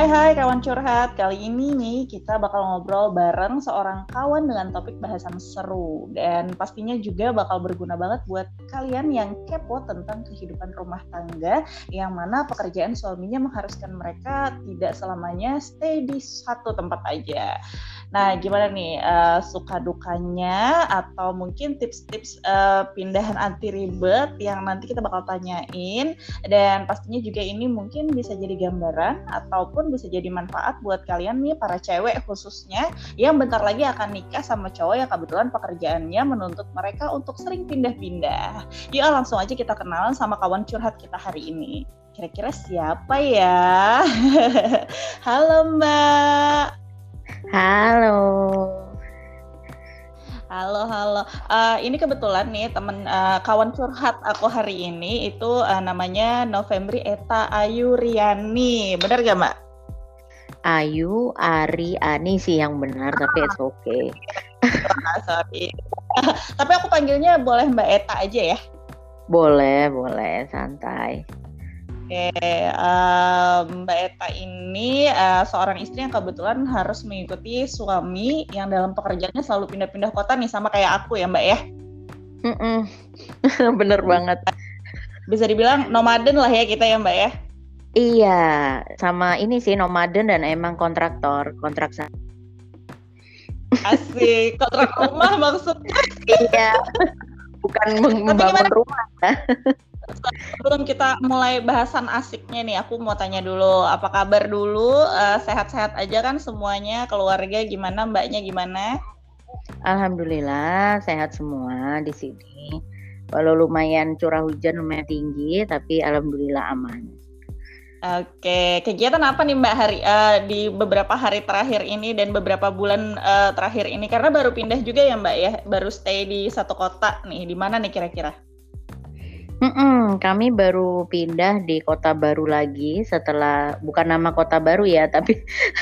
Hai hai kawan curhat, kali ini nih kita bakal ngobrol bareng seorang kawan dengan topik bahasan seru. Dan pastinya juga bakal berguna banget buat kalian yang kepo tentang kehidupan rumah tangga yang mana pekerjaan suaminya mengharuskan mereka tidak selamanya stay di satu tempat aja. Nah, gimana nih uh, suka dukanya atau mungkin tips-tips uh, pindahan anti ribet yang nanti kita bakal tanyain? Dan pastinya juga ini mungkin bisa jadi gambaran ataupun bisa jadi manfaat buat kalian nih para cewek khususnya yang bentar lagi akan nikah sama cowok yang kebetulan pekerjaannya menuntut mereka untuk sering pindah-pindah. Yuk langsung aja kita kenalan sama kawan curhat kita hari ini. Kira-kira siapa ya? Halo Mbak. Halo. Halo, halo. Uh, ini kebetulan nih temen uh, kawan curhat aku hari ini itu uh, namanya Novembri Eta Ayu Riani. Benar gak, Mbak? Ayu Ari Ani sih yang benar, tapi it's okay. sorry. tapi aku panggilnya boleh Mbak Eta aja ya? Boleh, boleh, santai. Oke, um, Mbak Eta ini uh, seorang istri yang kebetulan harus mengikuti suami yang dalam pekerjaannya selalu pindah-pindah kota nih sama kayak aku ya Mbak ya. Mm -mm. Bener banget. Bisa dibilang nomaden lah ya kita ya Mbak ya. Iya, sama ini sih nomaden dan emang kontraktor, kontrak Asik, kontrak rumah maksudnya. iya, bukan membangun rumah. sebelum kita mulai bahasan asiknya nih, aku mau tanya dulu, apa kabar dulu? Eh, sehat-sehat uh, aja kan semuanya, keluarga gimana, mbaknya gimana? Alhamdulillah sehat semua di sini. Walau lumayan curah hujan lumayan tinggi, tapi alhamdulillah aman. Oke, kegiatan apa nih Mbak hari uh, di beberapa hari terakhir ini dan beberapa bulan uh, terakhir ini? Karena baru pindah juga ya Mbak ya, baru stay di satu kota nih. Di mana nih kira-kira? Mm-mm, kami baru pindah di kota baru lagi setelah bukan nama kota baru ya, tapi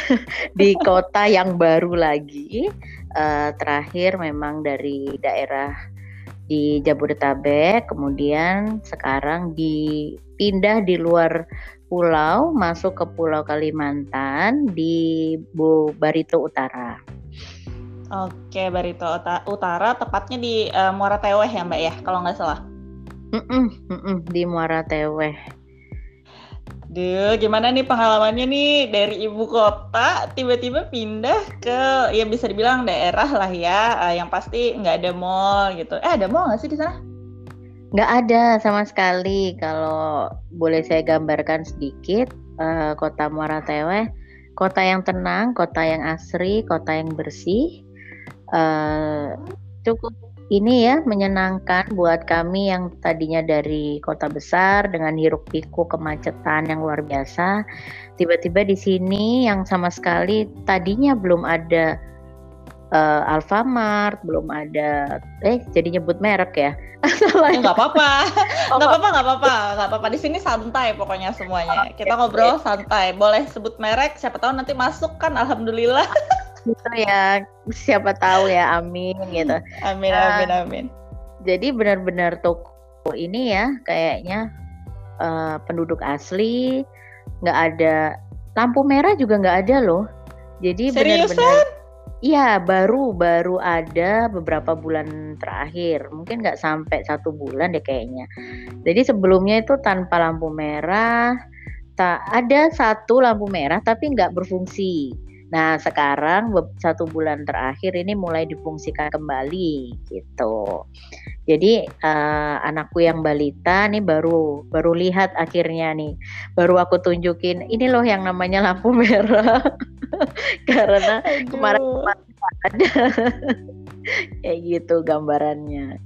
di kota yang baru lagi. Uh, terakhir memang dari daerah di Jabodetabek, kemudian sekarang dipindah di luar pulau, masuk ke Pulau Kalimantan di Bu Barito Utara. Oke, Barito Utara, tepatnya di uh, Muara Teweh ya Mbak ya, kalau nggak salah. Mm-mm, mm-mm, di Muara Teweh. Duh, gimana nih pengalamannya nih dari ibu kota tiba-tiba pindah ke ya bisa dibilang daerah lah ya, uh, yang pasti nggak ada mall gitu. Eh ada mall nggak sih di sana? Nggak ada sama sekali. Kalau boleh saya gambarkan sedikit, uh, kota Muara Teweh, kota yang tenang, kota yang asri, kota yang bersih, uh, cukup ini ya menyenangkan buat kami yang tadinya dari kota besar dengan hiruk pikuk kemacetan yang luar biasa. Tiba-tiba di sini yang sama sekali tadinya belum ada uh, Alfamart, belum ada eh jadi nyebut merek ya. Enggak ya, apa-apa. Enggak apa-apa, enggak apa-apa. Enggak apa-apa. Di sini santai pokoknya semuanya. Kita ngobrol santai. Boleh sebut merek, siapa tahu nanti masuk kan alhamdulillah. gitu ya siapa tahu ya amin gitu amin nah, amin amin jadi benar-benar toko ini ya kayaknya uh, penduduk asli nggak ada lampu merah juga nggak ada loh jadi benar-benar Iya baru baru ada beberapa bulan terakhir mungkin nggak sampai satu bulan deh kayaknya. Jadi sebelumnya itu tanpa lampu merah, tak ada satu lampu merah tapi nggak berfungsi. Nah, sekarang satu bulan terakhir ini mulai difungsikan kembali gitu. Jadi uh, anakku yang balita nih baru baru lihat akhirnya nih, baru aku tunjukin ini loh yang namanya lampu merah karena kemarin ada kayak gitu gambarannya.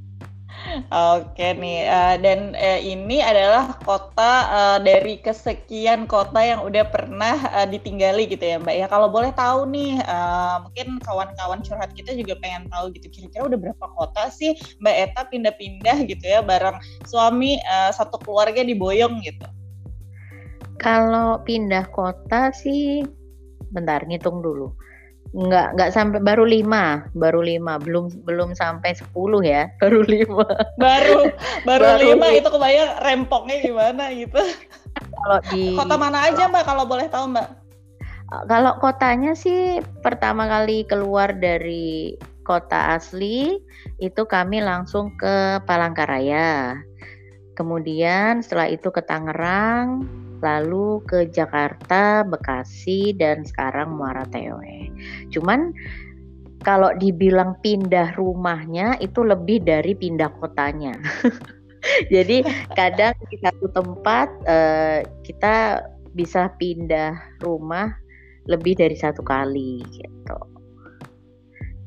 Oke nih, uh, dan uh, ini adalah kota uh, dari kesekian kota yang udah pernah uh, ditinggali gitu ya Mbak ya. Kalau boleh tahu nih, uh, mungkin kawan-kawan curhat kita juga pengen tahu gitu kira-kira udah berapa kota sih Mbak Eta pindah-pindah gitu ya bareng suami uh, satu keluarga di Boyong gitu. Kalau pindah kota sih, bentar ngitung dulu Enggak, enggak sampai baru lima, baru lima, belum belum sampai sepuluh ya, baru lima. Baru baru, baru lima itu kebayang rempongnya gimana gitu. Kalau di kota mana aja mbak kalau boleh tahu mbak? kalau kotanya sih pertama kali keluar dari kota asli itu kami langsung ke Palangkaraya. Kemudian setelah itu ke Tangerang, lalu ke Jakarta, Bekasi, dan sekarang Muara Tewe. Cuman kalau dibilang pindah rumahnya itu lebih dari pindah kotanya. Jadi kadang di satu tempat uh, kita bisa pindah rumah lebih dari satu kali gitu.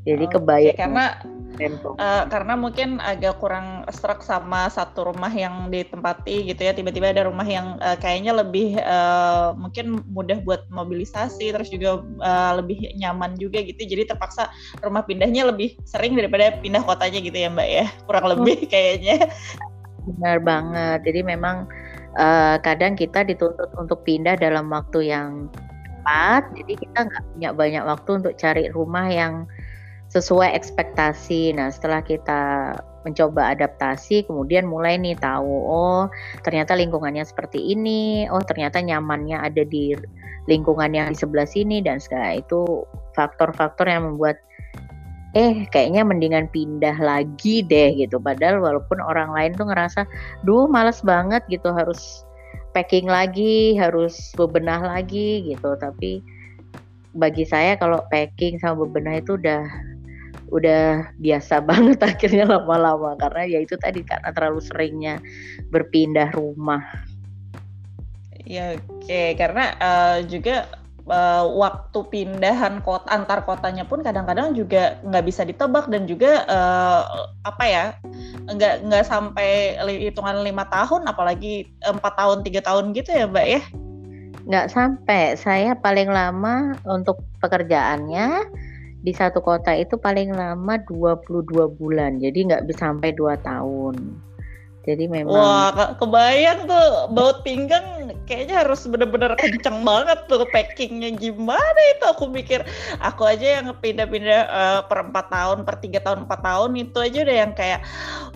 Jadi kebayang karena Uh, karena mungkin agak kurang struck sama satu rumah yang ditempati gitu ya. Tiba-tiba ada rumah yang uh, kayaknya lebih uh, mungkin mudah buat mobilisasi, terus juga uh, lebih nyaman juga gitu. Jadi terpaksa rumah pindahnya lebih sering daripada pindah kotanya gitu ya Mbak ya. Kurang lebih kayaknya. Benar banget. Jadi memang uh, kadang kita dituntut untuk pindah dalam waktu yang cepat. Jadi kita nggak punya banyak waktu untuk cari rumah yang sesuai ekspektasi. Nah, setelah kita mencoba adaptasi, kemudian mulai nih tahu, oh ternyata lingkungannya seperti ini, oh ternyata nyamannya ada di lingkungan yang di sebelah sini dan segala itu faktor-faktor yang membuat eh kayaknya mendingan pindah lagi deh gitu. Padahal walaupun orang lain tuh ngerasa, duh males banget gitu harus packing lagi, harus bebenah lagi gitu. Tapi bagi saya kalau packing sama bebenah itu udah udah biasa banget akhirnya lama-lama karena ya itu tadi karena terlalu seringnya berpindah rumah. Ya oke okay. karena uh, juga uh, waktu pindahan kota antar kotanya pun kadang-kadang juga nggak bisa ditebak dan juga uh, apa ya nggak nggak sampai hitungan lima tahun apalagi empat tahun tiga tahun gitu ya mbak ya nggak sampai saya paling lama untuk pekerjaannya di satu kota itu paling lama 22 bulan jadi nggak bisa sampai 2 tahun. Jadi memang wah ke kebayang tuh baut pinggang kayaknya harus bener-bener kenceng banget tuh packingnya. Gimana itu? Aku mikir aku aja yang pindah-pindah uh, per 4 tahun per tiga tahun 4 tahun itu aja udah yang kayak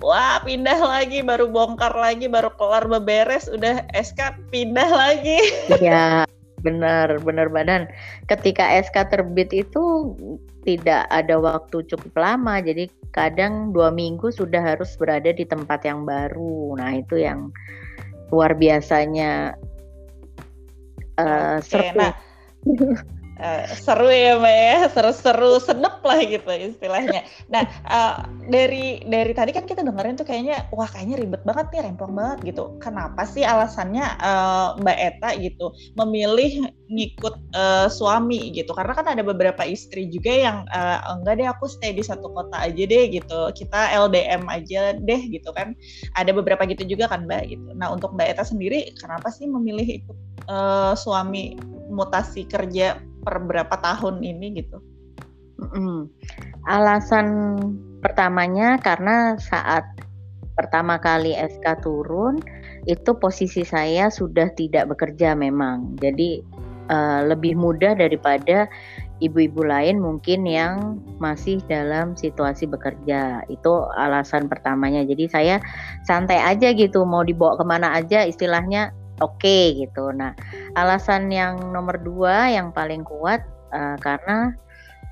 wah pindah lagi baru bongkar lagi baru kelar beberes udah SK pindah lagi. Iya benar benar badan ketika SK terbit itu tidak ada waktu cukup lama. Jadi kadang dua minggu sudah harus berada di tempat yang baru. Nah itu yang luar biasanya uh, Oke, nah, Uh, seru ya mbak ya. Seru-seru sedep lah gitu istilahnya. Nah uh, dari dari tadi kan kita dengerin tuh kayaknya wah kayaknya ribet banget nih rempong banget gitu. Kenapa sih alasannya uh, mbak Eta gitu memilih ngikut uh, suami gitu? Karena kan ada beberapa istri juga yang uh, enggak deh aku stay di satu kota aja deh gitu. Kita LDM aja deh gitu kan. Ada beberapa gitu juga kan mbak gitu. Nah untuk mbak Eta sendiri kenapa sih memilih ikut uh, suami mutasi kerja per berapa tahun ini gitu? Mm, alasan pertamanya karena saat pertama kali SK turun itu posisi saya sudah tidak bekerja memang, jadi uh, lebih mudah daripada ibu-ibu lain mungkin yang masih dalam situasi bekerja. Itu alasan pertamanya. Jadi saya santai aja gitu mau dibawa ke mana aja istilahnya oke okay, gitu. Nah, alasan yang nomor dua yang paling kuat uh, karena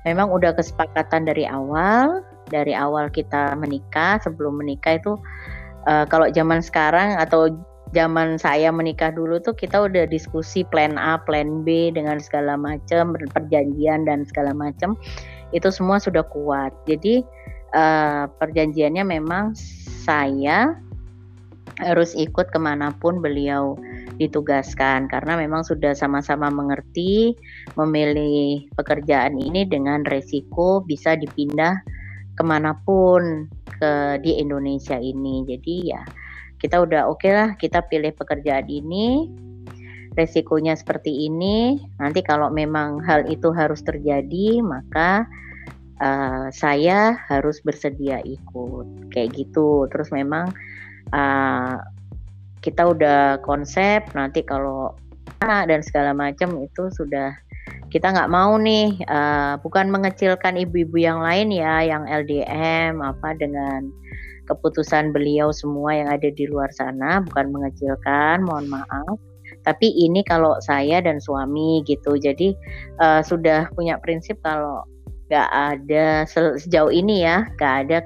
memang udah kesepakatan dari awal, dari awal kita menikah, sebelum menikah itu uh, kalau zaman sekarang atau zaman saya menikah dulu tuh kita udah diskusi plan A, plan B dengan segala macam, perjanjian dan segala macam. Itu semua sudah kuat. Jadi uh, perjanjiannya memang saya harus ikut ke mana pun beliau ditugaskan. Karena memang sudah sama-sama mengerti memilih pekerjaan ini dengan resiko bisa dipindah ke mana pun ke di Indonesia ini. Jadi ya kita udah oke okay lah kita pilih pekerjaan ini resikonya seperti ini. Nanti kalau memang hal itu harus terjadi maka uh, saya harus bersedia ikut. Kayak gitu. Terus memang uh, kita udah konsep nanti kalau anak dan segala macam itu sudah kita nggak mau nih uh, bukan mengecilkan ibu-ibu yang lain ya yang LDM apa dengan keputusan beliau semua yang ada di luar sana bukan mengecilkan mohon maaf Tapi ini kalau saya dan suami gitu. Jadi uh, sudah punya prinsip kalau nggak ada sejauh ini ya, nggak ada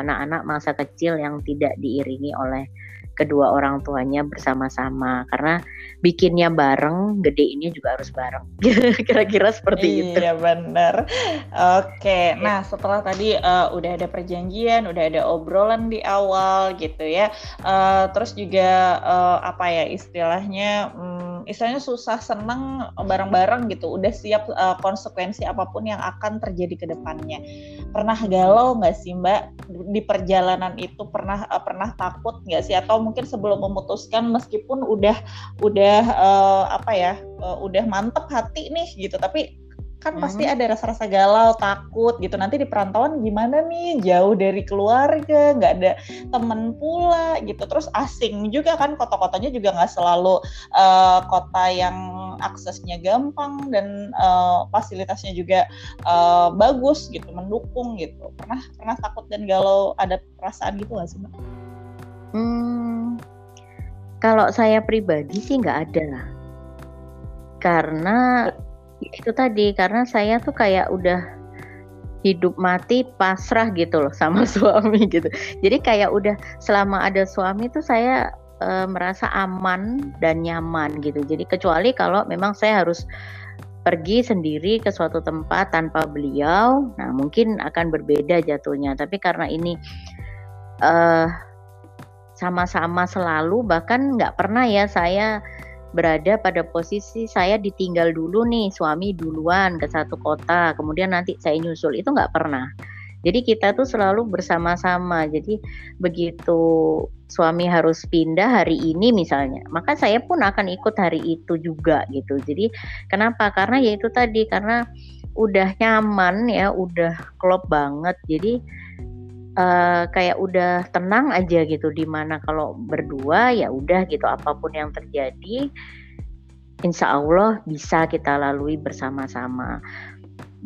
anak-anak uh, masa kecil yang tidak diiringi oleh kedua orang tuanya bersama-sama karena bikinnya bareng, gede ini juga harus bareng. Kira-kira seperti iya, itu. Iya benar. Oke, iya. nah setelah tadi uh, udah ada perjanjian, udah ada obrolan di awal gitu ya. Uh, terus juga uh, apa ya istilahnya? Um, istilahnya susah seneng bareng-bareng gitu. Udah siap uh, konsekuensi apa pun yang akan terjadi ke depannya. Pernah galau nggak sih Mbak di perjalanan itu? Pernah uh, pernah takut nggak sih? Atau mungkin sebelum memutuskan meskipun udah udah uh, apa ya uh, udah mantep hati nih gitu tapi kan hmm. pasti ada rasa-rasa galau, takut gitu. Nanti di perantauan gimana nih? Jauh dari keluarga, nggak ada temen pula gitu. Terus asing juga kan kota-kotanya juga nggak selalu uh, kota yang aksesnya gampang dan uh, fasilitasnya juga uh, bagus gitu, mendukung gitu. Pernah pernah takut dan galau ada perasaan gitu nggak sih mbak? Hmm, kalau saya pribadi sih nggak ada. Karena itu tadi, karena saya tuh kayak udah hidup mati pasrah gitu loh sama suami gitu. Jadi kayak udah selama ada suami tuh saya e, merasa aman dan nyaman gitu. Jadi kecuali kalau memang saya harus pergi sendiri ke suatu tempat tanpa beliau, nah mungkin akan berbeda jatuhnya. Tapi karena ini uh, sama-sama selalu bahkan nggak pernah ya saya berada pada posisi saya ditinggal dulu nih suami duluan ke satu kota kemudian nanti saya nyusul itu nggak pernah jadi kita tuh selalu bersama-sama. Jadi begitu suami harus pindah hari ini misalnya maka saya pun akan ikut hari itu juga gitu. Jadi kenapa? Karena ya itu tadi karena udah nyaman ya udah klop banget. Jadi uh, kayak udah tenang aja gitu di mana kalau berdua ya udah gitu apa pun yang terjadi insya Allah bisa kita lalui bersama-sama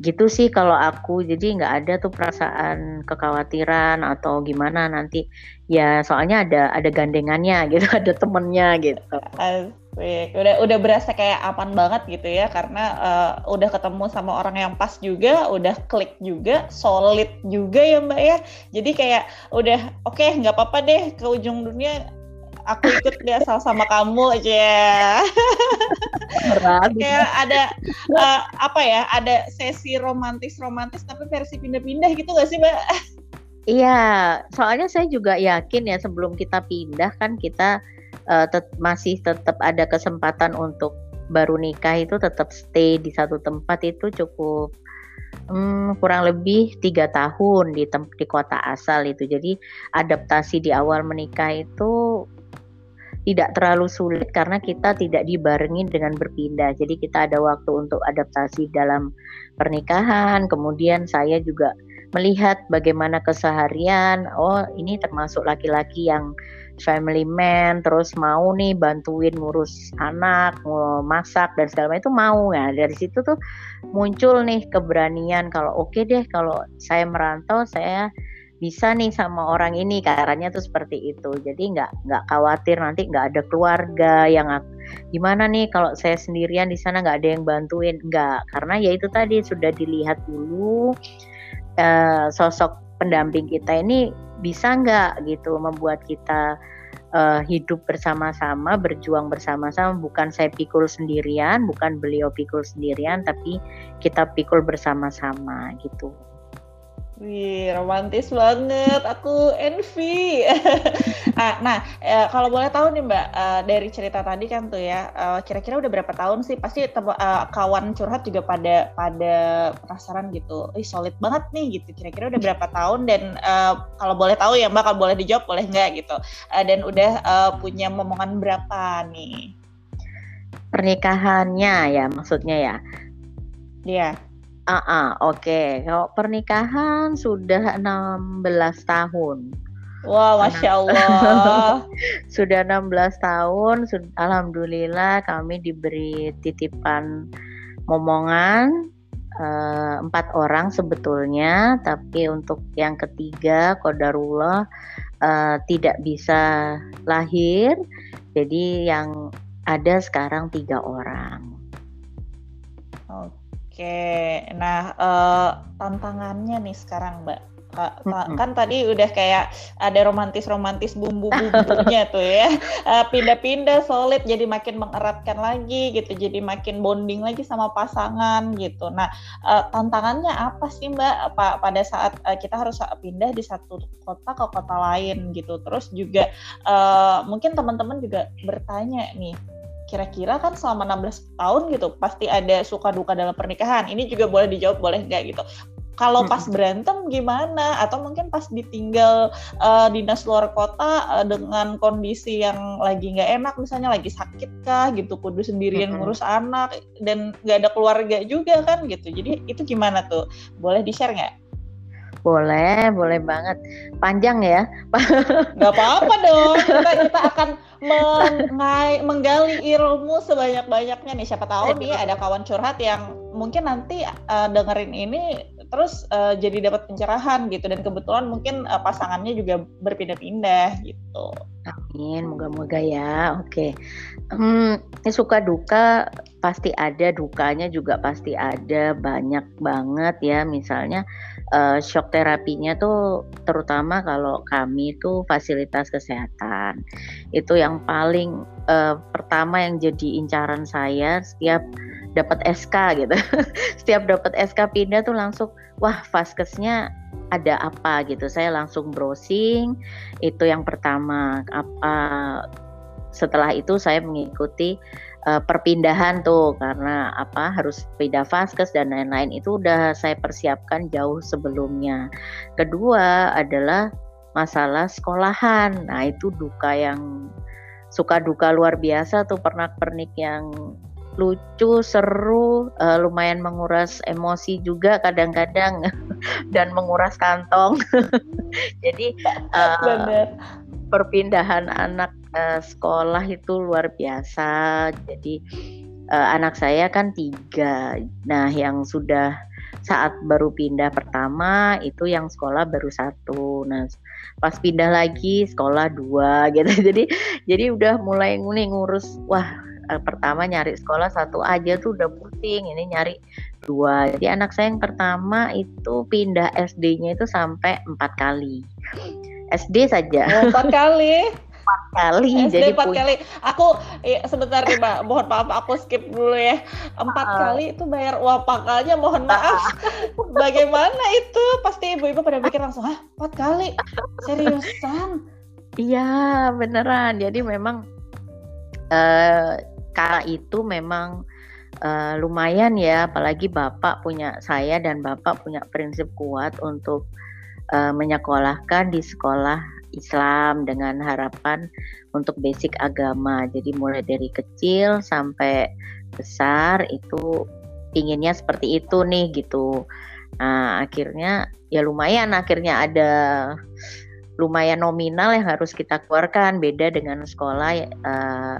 gitu sih kalau aku jadi nggak ada tuh perasaan kekhawatiran atau gimana nanti ya soalnya ada ada gandengannya gitu ada temennya gitu Asik. Udah udah berasa kayak aman banget gitu ya karena uh, udah ketemu sama orang yang pas juga, udah klik juga, solid juga ya Mbak ya. Jadi kayak udah oke okay, nggak apa-apa deh ke ujung dunia aku ikut deh asal sama kamu aja. kayak ada uh, apa ya? Ada sesi romantis romantis tapi versi pindah-pindah gitu gak sih Mbak? Iya, soalnya saya juga yakin ya sebelum kita pindah kan kita uh, tet masih tetap ada kesempatan untuk baru nikah itu tetap stay di satu tempat itu cukup hmm, kurang lebih tiga tahun di di kota asal itu jadi adaptasi di awal menikah itu tidak terlalu sulit karena kita tidak dibarengi dengan berpindah. Jadi kita ada waktu untuk adaptasi dalam pernikahan kemudian saya juga melihat bagaimana keseharian. Oh ini termasuk laki-laki yang family man terus mau nih bantuin ngurus anak mau masak dan segala macam. Itu mau. Ya dari situ tuh muncul nih keberanian kalau oke okay deh kalau saya merantau saya bisa nih sama orang ini caranya tuh seperti itu. Jadi nggak nggak khawatir nanti nggak ada keluarga yang gimana nih kalau saya sendirian di sana nggak ada yang bantuin? Nggak karena ya itu tadi sudah dilihat dulu uh, sosok pendamping kita ini bisa nggak gitu membuat kita uh, hidup bersama-sama, berjuang bersama-sama, bukan saya pikul sendirian, bukan beliau pikul sendirian, tapi kita pikul bersama-sama gitu. Wih, romantis banget. Aku envy. ah, nah, e, kalau boleh tahu nih Mbak, e, dari cerita tadi kan tuh ya, kira kira-kira udah berapa tahun sih? Pasti e, kawan curhat juga pada pada penasaran gitu. Ih, solid banget nih gitu. Kira-kira udah berapa tahun dan e, kalau boleh tahu ya Mbak, kalau boleh dijawab boleh nggak gitu. E, dan udah e, punya momongan berapa nih? Pernikahannya ya maksudnya ya? Iya. Ah, uh, oke. Okay. Kalau pernikahan sudah 16 tahun. Wah, wow, masya Allah. sudah 16 tahun. Alhamdulillah kami diberi titipan momongan uh, empat orang sebetulnya, tapi untuk yang ketiga kodarullah uh, tidak bisa lahir. Jadi yang ada sekarang tiga orang. Oke, nah uh, tantangannya nih sekarang Mbak kan tadi udah kayak ada romantis-romantis bumbu-bumbunya tuh ya. Eh, pindah-pindah solid jadi makin mengeratkan lagi gitu. Jadi makin bonding lagi sama pasangan gitu. Nah, eh, tantangannya apa sih Mbak Pak pada saat kita harus pindah di satu kota ke kota lain gitu. Terus juga mungkin teman-teman juga bertanya nih kira-kira kan selama 16 tahun gitu pasti ada suka duka dalam pernikahan. Ini juga boleh dijawab boleh enggak gitu kalau pas berantem gimana atau mungkin pas ditinggal uh, dinas luar kota uh, dengan kondisi yang lagi nggak enak misalnya lagi sakit kah gitu kudu sendirian ngurus anak dan nggak ada keluarga juga kan gitu jadi itu gimana tuh boleh di share nggak boleh, boleh banget. Panjang ya. Nggak apa-apa dong. Kita, kita akan mengai, menggali ilmu sebanyak-banyaknya nih. Siapa tahu nih ada kawan curhat yang mungkin nanti uh, dengerin ini terus uh, jadi dapat pencerahan gitu dan kebetulan mungkin uh, pasangannya juga berpindah-pindah gitu. Amin, moga-moga ya. Oke, hmm, ini suka duka pasti ada, dukanya juga pasti ada, banyak banget ya. Misalnya uh, shock terapinya tuh terutama kalau kami tuh fasilitas kesehatan itu yang paling uh, pertama yang jadi incaran saya setiap dapat SK gitu. Setiap dapat SK pindah tuh langsung wah vaskesnya ada apa gitu. Saya langsung browsing. Itu yang pertama. Apa setelah itu saya mengikuti uh, perpindahan tuh karena apa harus pindah vaskes dan lain-lain itu udah saya persiapkan jauh sebelumnya. Kedua adalah masalah sekolahan. Nah, itu duka yang suka duka luar biasa tuh pernak-pernik yang lucu, seru, uh, lumayan menguras emosi juga kadang-kadang dan menguras kantong. Jadi uh, perpindahan anak uh, sekolah itu luar biasa. Jadi uh, anak saya kan tiga. Nah, yang sudah saat baru pindah pertama itu yang sekolah baru satu. Nah, pas pindah lagi sekolah dua gitu. Jadi jadi udah mulai ngurus wah uh, pertama nyari sekolah satu aja tuh udah pusing ini nyari dua. Jadi anak saya yang pertama itu pindah SD-nya itu sampai empat kali. SD saja. Oh, empat kali? Empat kali SD jadi empat punya... kali. Aku ya, sebentar nih mbak. Mohon maaf aku skip dulu ya. Empat uh, kali itu bayar uang pangkalnya mohon maaf. Bagaimana itu? Pasti ibu-ibu pada mikir langsung ah empat kali? Seriusan? Iya beneran. Jadi memang uh, kala itu memang uh, lumayan ya, apalagi bapak punya saya dan bapak punya prinsip kuat untuk uh, menyekolahkan di sekolah Islam dengan harapan untuk basic agama. Jadi mulai dari kecil sampai besar itu pinginnya seperti itu nih gitu. Nah, akhirnya ya lumayan akhirnya ada lumayan nominal yang harus kita keluarkan beda dengan sekolah uh,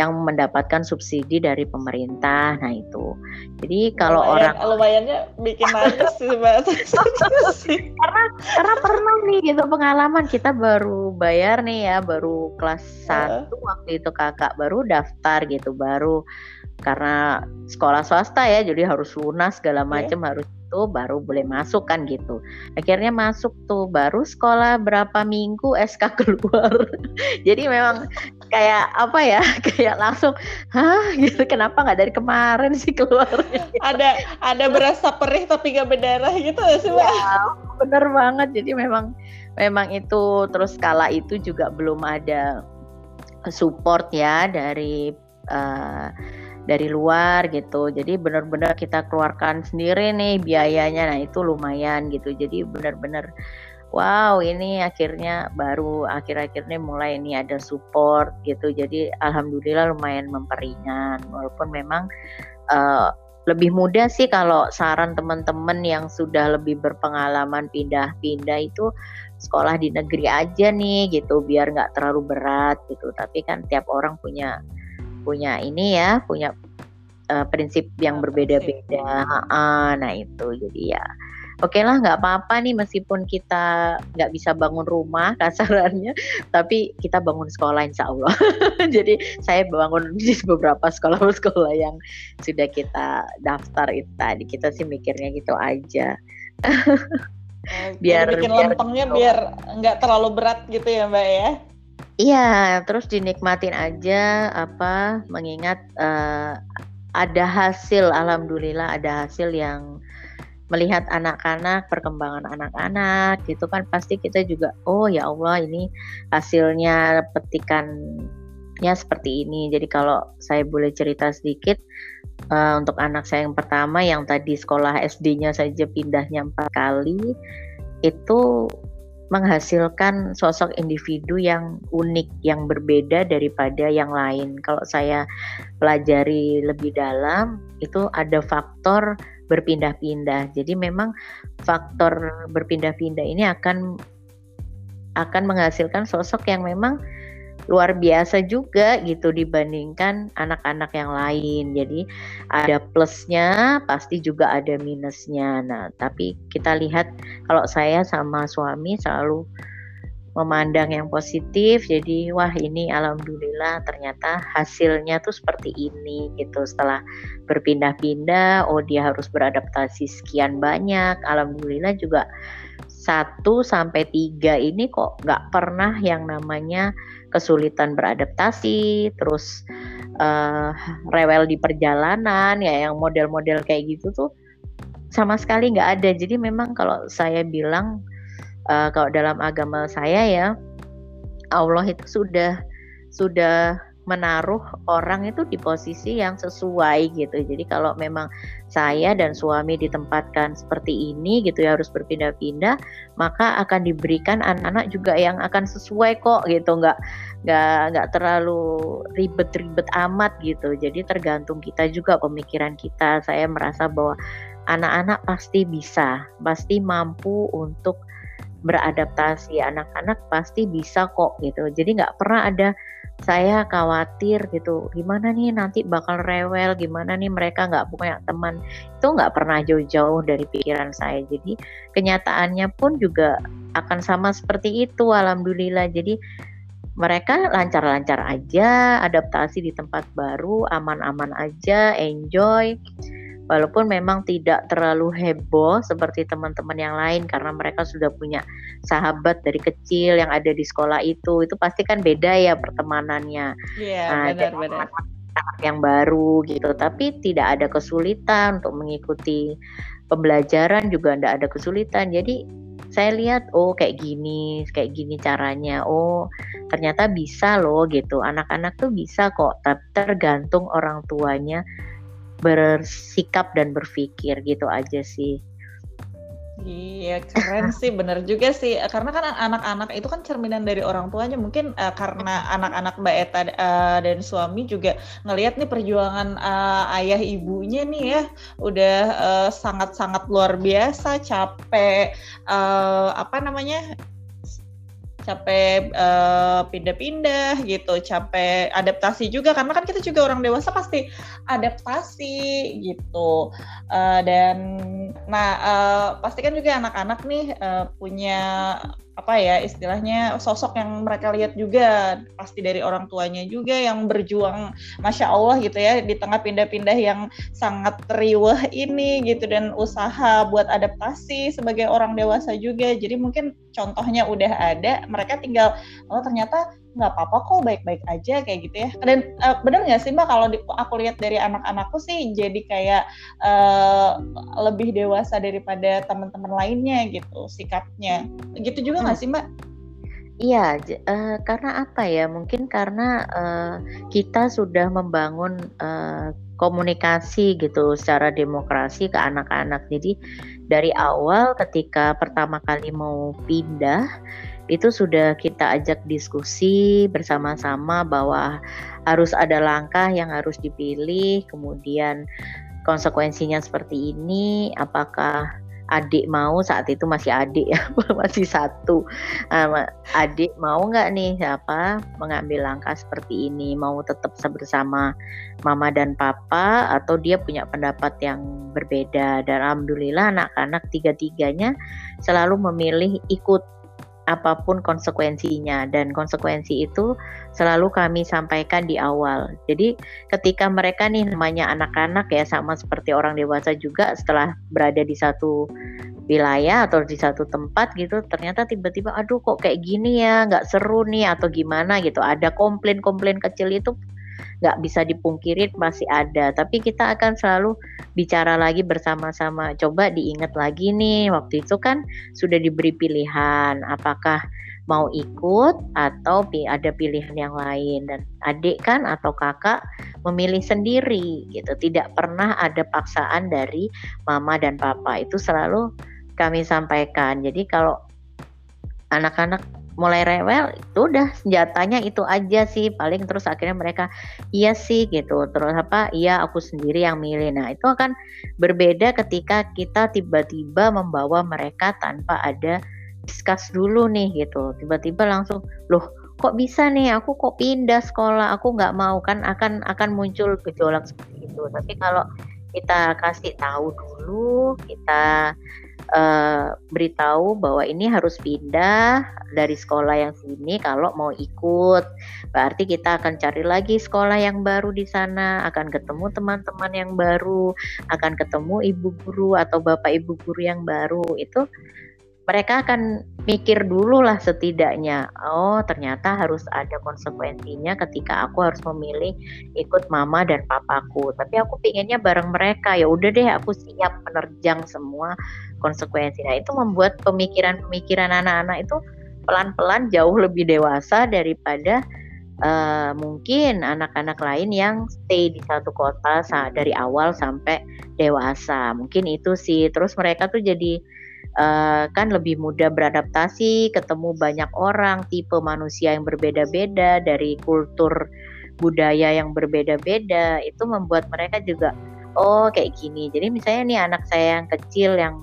yang mendapatkan subsidi dari pemerintah. Nah itu. Jadi kalau Lumayan, orang lumayannya bikin nangis sih karena karena pernah nih gitu pengalaman kita baru bayar nih ya baru kelas satu uh. waktu itu kakak baru daftar gitu baru karena sekolah swasta ya jadi harus lunas segala iya. macam yeah. harus itu baru boleh masuk kan gitu. Akhirnya masuk tuh baru sekolah berapa minggu SK keluar. Jadi memang kayak apa ya kayak langsung hah gitu kenapa nggak dari kemarin sih keluar ada ada berasa perih tapi nggak berdarah gitu sih ya, bener banget jadi memang memang itu terus kala itu juga belum ada support ya dari uh, dari luar gitu. Jadi benar-benar kita keluarkan sendiri nih biayanya. Nah, itu lumayan gitu. Jadi benar-benar wow, ini akhirnya baru akhir-akhirnya mulai ini ada support gitu. Jadi alhamdulillah lumayan memperingan walaupun memang uh, lebih mudah sih kalau saran teman-teman yang sudah lebih berpengalaman pindah-pindah itu sekolah di negeri aja nih gitu biar nggak terlalu berat gitu tapi kan tiap orang punya punya ini ya punya uh, prinsip yang berbeda-beda. uh, nah itu jadi ya. Oke okay lah nggak apa-apa nih meskipun kita nggak bisa bangun rumah kasarannya tapi kita bangun sekolah insya Allah. Jadi saya bangun di beberapa sekolah-sekolah yang sudah kita daftar itu tadi. Kita sih mikirnya gitu aja. Biar bikin biar lempengnya gitu. biar nggak terlalu berat gitu ya mbak ya Iya, terus dinikmatin aja apa mengingat uh, ada hasil alhamdulillah ada hasil yang melihat anak-anak perkembangan anak-anak gitu kan pasti kita juga oh ya Allah ini hasilnya petikannya seperti ini. Jadi kalau saya boleh cerita sedikit uh, untuk anak saya yang pertama yang tadi sekolah SD-nya saja pindahnya empat kali itu menghasilkan sosok individu yang unik, yang berbeda daripada yang lain. Kalau saya pelajari lebih dalam, itu ada faktor berpindah-pindah. Jadi memang faktor berpindah-pindah ini akan akan menghasilkan sosok yang memang luar biasa juga gitu dibandingkan anak-anak yang lain. Jadi ada plusnya, pasti juga ada minusnya. Nah, tapi kita lihat kalau saya sama suami selalu memandang yang positif. Jadi wah ini alhamdulillah ternyata hasilnya tuh seperti ini gitu. Setelah berpindah-pindah, oh dia harus beradaptasi sekian banyak. Alhamdulillah juga satu sampai tiga ini kok nggak pernah yang namanya kesulitan beradaptasi, terus uh, rewel di perjalanan, ya yang model-model kayak gitu tuh sama sekali nggak ada. Jadi memang kalau saya bilang uh, kalau dalam agama saya ya Allah itu sudah sudah menaruh orang itu di posisi yang sesuai gitu. Jadi kalau memang saya dan suami ditempatkan seperti ini gitu ya harus berpindah-pindah, maka akan diberikan anak-anak juga yang akan sesuai kok gitu, nggak nggak nggak terlalu ribet-ribet amat gitu. Jadi tergantung kita juga pemikiran kita. Saya merasa bahwa anak-anak pasti bisa, pasti mampu untuk beradaptasi anak-anak pasti bisa kok gitu jadi nggak pernah ada saya khawatir gitu gimana nih nanti bakal rewel gimana nih mereka nggak punya teman. Itu nggak pernah jauh-jauh dari pikiran saya. Jadi kenyataannya pun juga akan sama seperti itu alhamdulillah. Jadi mereka lancar-lancar aja adaptasi di tempat baru aman-aman aja enjoy walaupun memang tidak terlalu heboh seperti teman-teman yang lain karena mereka sudah punya sahabat dari kecil yang ada di sekolah itu itu pasti kan beda ya pertemanannya. Yeah, nah, benar-benar yang baru gitu tapi tidak ada kesulitan untuk mengikuti pembelajaran juga tidak ada kesulitan. Jadi saya lihat oh kayak gini kayak gini caranya. Oh ternyata bisa loh gitu. Anak-anak tuh bisa kok tergantung orang tuanya bersikap dan berpikir gitu aja sih. Iya keren sih bener juga sih. Karena kan anak-anak itu kan cerminan dari orang tuanya. Mungkin uh, karena anak-anak Mbak Eta uh, dan suami juga ngelihat nih perjuangan uh, ayah ibunya nih ya. Udah sangat-sangat uh, luar biasa capek uh, apa namanya capek uh, pindah-pindah gitu, capek adaptasi juga karena kan kita juga orang dewasa pasti adaptasi gitu. Uh, dan nah uh, pasti kan juga anak-anak nih uh, punya apa ya istilahnya sosok yang mereka lihat juga pasti dari orang tuanya juga yang berjuang masya Allah gitu ya di tengah pindah-pindah yang sangat riwah ini gitu dan usaha buat adaptasi sebagai orang dewasa juga. Jadi mungkin contohnya udah ada mereka tinggal oh ternyata nggak apa-apa kok baik-baik aja kayak gitu ya dan uh, bener nggak sih mbak kalau aku lihat dari anak-anakku sih jadi kayak uh, lebih dewasa daripada teman-teman lainnya gitu sikapnya gitu juga nggak hmm. sih mbak Iya, uh, karena apa ya? Mungkin karena uh, kita sudah membangun uh, komunikasi gitu secara demokrasi ke anak-anak. Jadi dari awal ketika pertama kali mau pindah itu sudah kita ajak diskusi bersama-sama bahwa harus ada langkah yang harus dipilih, kemudian konsekuensinya seperti ini, apakah adik mau saat itu masih adik ya masih satu. Adik mau nggak nih apa mengambil langkah seperti ini? Mau tetap bersama mama dan papa atau dia punya pendapat yang berbeda? Dan alhamdulillah anak-anak tiga-tiganya selalu memilih ikut apa pun konsekuensinya. Dan konsekuensi itu selalu kami sampaikan di awal. Jadi ketika mereka nih namanya anak-anak ya sama seperti orang dewasa juga setelah berada di satu wilayah atau di satu tempat gitu ternyata tiba-tiba aduh kok kayak gini ya? Nggak seru nih atau gimana? gitu. Ada komplain-komplain kecil itu nggak bisa dipungkiri masih ada. Tapi kita akan selalu bicara lagi bersama-sama. Coba diingat lagi nih waktu itu kan sudah diberi pilihan apakah mau ikut atau ada pilihan yang lain. Dan adik kan atau kakak memilih sendiri gitu. Tidak pernah ada paksaan dari mama dan papa. Itu selalu kami sampaikan. Jadi kalau anak-anak mulai rewel itu udah senjatanya itu aja sih. Paling terus akhirnya mereka iya sih gitu. Terus apa iya aku sendiri yang milih. Nah itu akan berbeda ketika kita tiba-tiba membawa mereka tanpa ada discuss dulu nih gitu. Tiba-tiba langsung loh kok bisa nih? Aku kok pindah sekolah? Aku nggak mau. Kan akan akan muncul gejolak seperti itu. Tapi kalau kita kasih tahu dulu kita uh, beritahu bahwa ini harus pindah dari sekolah yang sini kalau mau ikut. Berarti kita akan cari lagi sekolah yang baru di sana, akan ketemu teman-teman yang baru, akan ketemu ibu guru atau bapak ibu guru yang baru. Itu mereka akan mikir dulu lah setidaknya oh ternyata harus ada konsekuensinya ketika aku harus memilih ikut mama dan papaku. Tapi aku pinginnya bareng mereka. Ya udah deh aku siap menerjang semua konsekuensi. Nah itu membuat pemikiran-pemikiran anak-anak itu pelan-pelan jauh lebih dewasa daripada uh, mungkin anak-anak lain yang stay di satu kota dari awal sampai dewasa. Mungkin itu sih. Terus mereka tuh jadi uh, kan lebih mudah beradaptasi, ketemu banyak orang, tipe manusia yang berbeda-beda dari kultur budaya yang berbeda-beda, itu membuat mereka juga oh kayak gini. Jadi misalnya nih anak saya yang kecil yang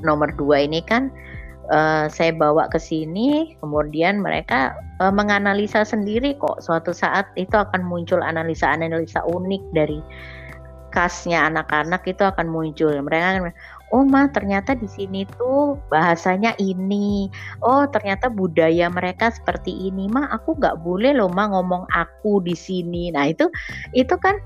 nomor dua ini kan uh, saya bawa ke sini, kemudian mereka uh, menganalisa sendiri kok. Suatu saat itu akan muncul analisa-analisa unik dari khasnya anak-anak itu akan muncul. Mereka akan oh ma ternyata di sini tuh bahasanya ini. Oh ternyata budaya mereka seperti ini. Ma aku nggak boleh loh ma ngomong aku di sini. Nah itu itu kan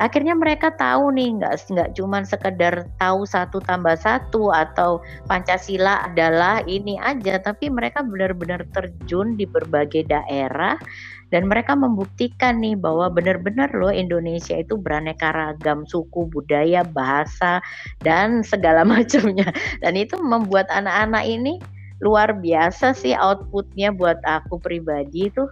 akhirnya mereka tahu nih nggak nggak cuma sekedar tahu satu tambah satu atau pancasila adalah ini aja tapi mereka benar-benar terjun di berbagai daerah dan mereka membuktikan nih bahwa benar-benar loh Indonesia itu beraneka ragam suku, budaya, bahasa dan segala macamnya. Dan itu membuat anak-anak ini luar biasa sih outputnya buat aku pribadi itu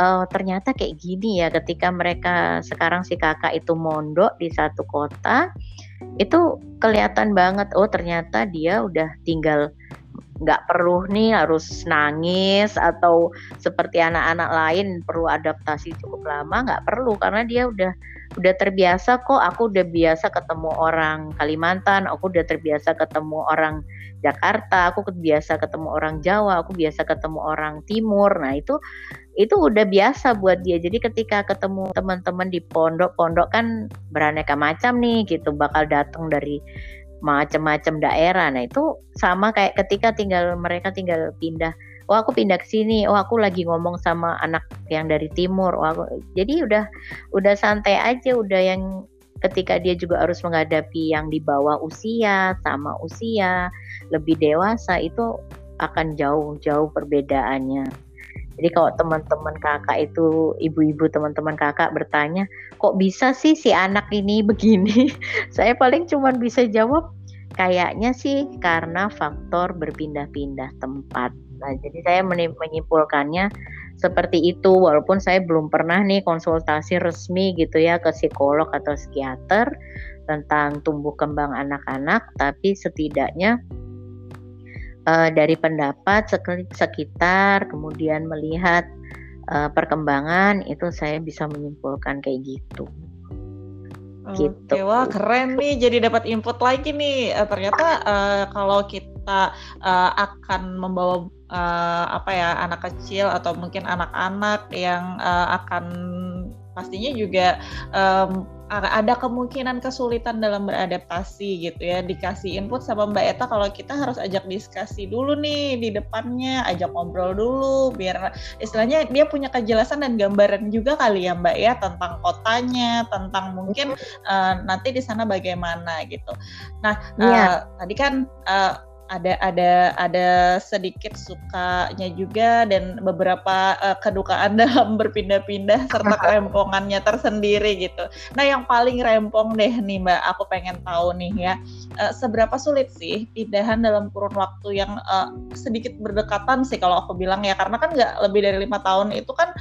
uh, ternyata kayak gini ya ketika mereka sekarang si kakak itu mondok di satu kota itu kelihatan banget oh ternyata dia udah tinggal nggak perlu nih harus nangis atau seperti anak-anak lain perlu adaptasi cukup lama nggak perlu karena dia udah udah terbiasa kok. Aku udah biasa ketemu orang Kalimantan aku udah terbiasa ketemu orang Jakarta aku biasa ketemu orang Jawa aku biasa ketemu orang Timur. Nah itu itu udah biasa buat dia. Jadi ketika ketemu teman-teman di pondok-pondok kan beraneka macam nih gitu bakal datang dari macam-macam daerah. Nah, itu sama kayak ketika tinggal mereka tinggal pindah. Oh, aku pindah ke sini. Oh, aku lagi ngomong sama anak yang dari timur. Oh, aku jadi udah udah santai aja, udah yang ketika dia juga harus menghadapi yang di bawah usia sama usia lebih dewasa itu akan jauh-jauh perbedaannya. Jadi kalau teman-teman kakak itu ibu-ibu teman-teman kakak bertanya, kok bisa sih si anak ini begini? Saya paling cuma bisa jawab kayaknya sih karena faktor berpindah-pindah tempat. Nah, jadi saya menyimpulkannya seperti itu walaupun saya belum pernah nih konsultasi resmi gitu ya ke psikolog atau psikiater tentang tumbuh kembang anak-anak, tapi setidaknya uh, dari pendapat sekitar, kemudian melihat uh, perkembangan itu saya bisa menyimpulkan kayak gitu. gitu. wah keren nih. Jadi dapat input lagi nih. Uh, ternyata uh, kalau kita uh, akan membawa uh, apa ya anak kecil atau mungkin anak-anak yang uh, akan pastinya juga um, ada kemungkinan kesulitan dalam beradaptasi gitu ya. Dikasih input sama Mbak Eta kalau kita harus ajak diskusi dulu nih di depannya ajak ngobrol dulu biar istilahnya dia punya kejelasan dan gambaran juga kali ya Mbak ya tentang kotanya tentang mungkin uh, nanti di sana bagaimana gitu. Nah yeah. uh, tadi kan uh, ada ada ada sedikit sukanya juga dan beberapa uh, kedukaan dalam berpindah-pindah serta kerempongannya tersendiri gitu. Nah, yang paling rempong deh nih Mbak, aku pengen tahu nih ya, uh, seberapa sulit sih pindahan dalam kurun waktu yang uh, sedikit berdekatan sih kalau aku bilang ya, karena kan nggak lebih dari lima tahun itu kan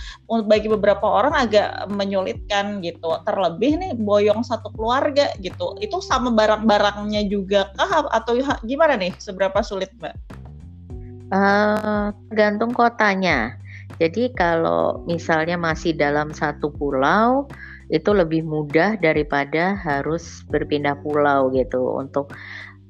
bagi beberapa orang agak menyulitkan gitu. Terlebih nih boyong satu keluarga gitu, itu sama barang-barangnya juga kah atau gimana nih? Seberapa sulit, Mbak? Uh, tergantung kotanya. Jadi kalau misalnya masih dalam satu pulau, itu lebih mudah daripada harus berpindah pulau gitu. Untuk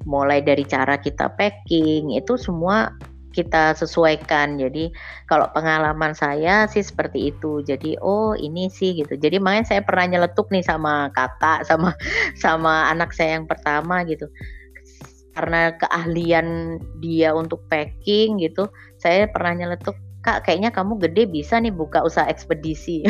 mulai dari cara kita packing itu semua kita sesuaikan. Jadi kalau pengalaman saya sih seperti itu. Jadi oh ini sih gitu. Jadi makanya saya pernah nyeletuk nih sama kakak sama sama anak saya yang pertama gitu karena keahlian dia untuk packing gitu saya pernah nyeletuk kak kayaknya kamu gede bisa nih buka usaha ekspedisi.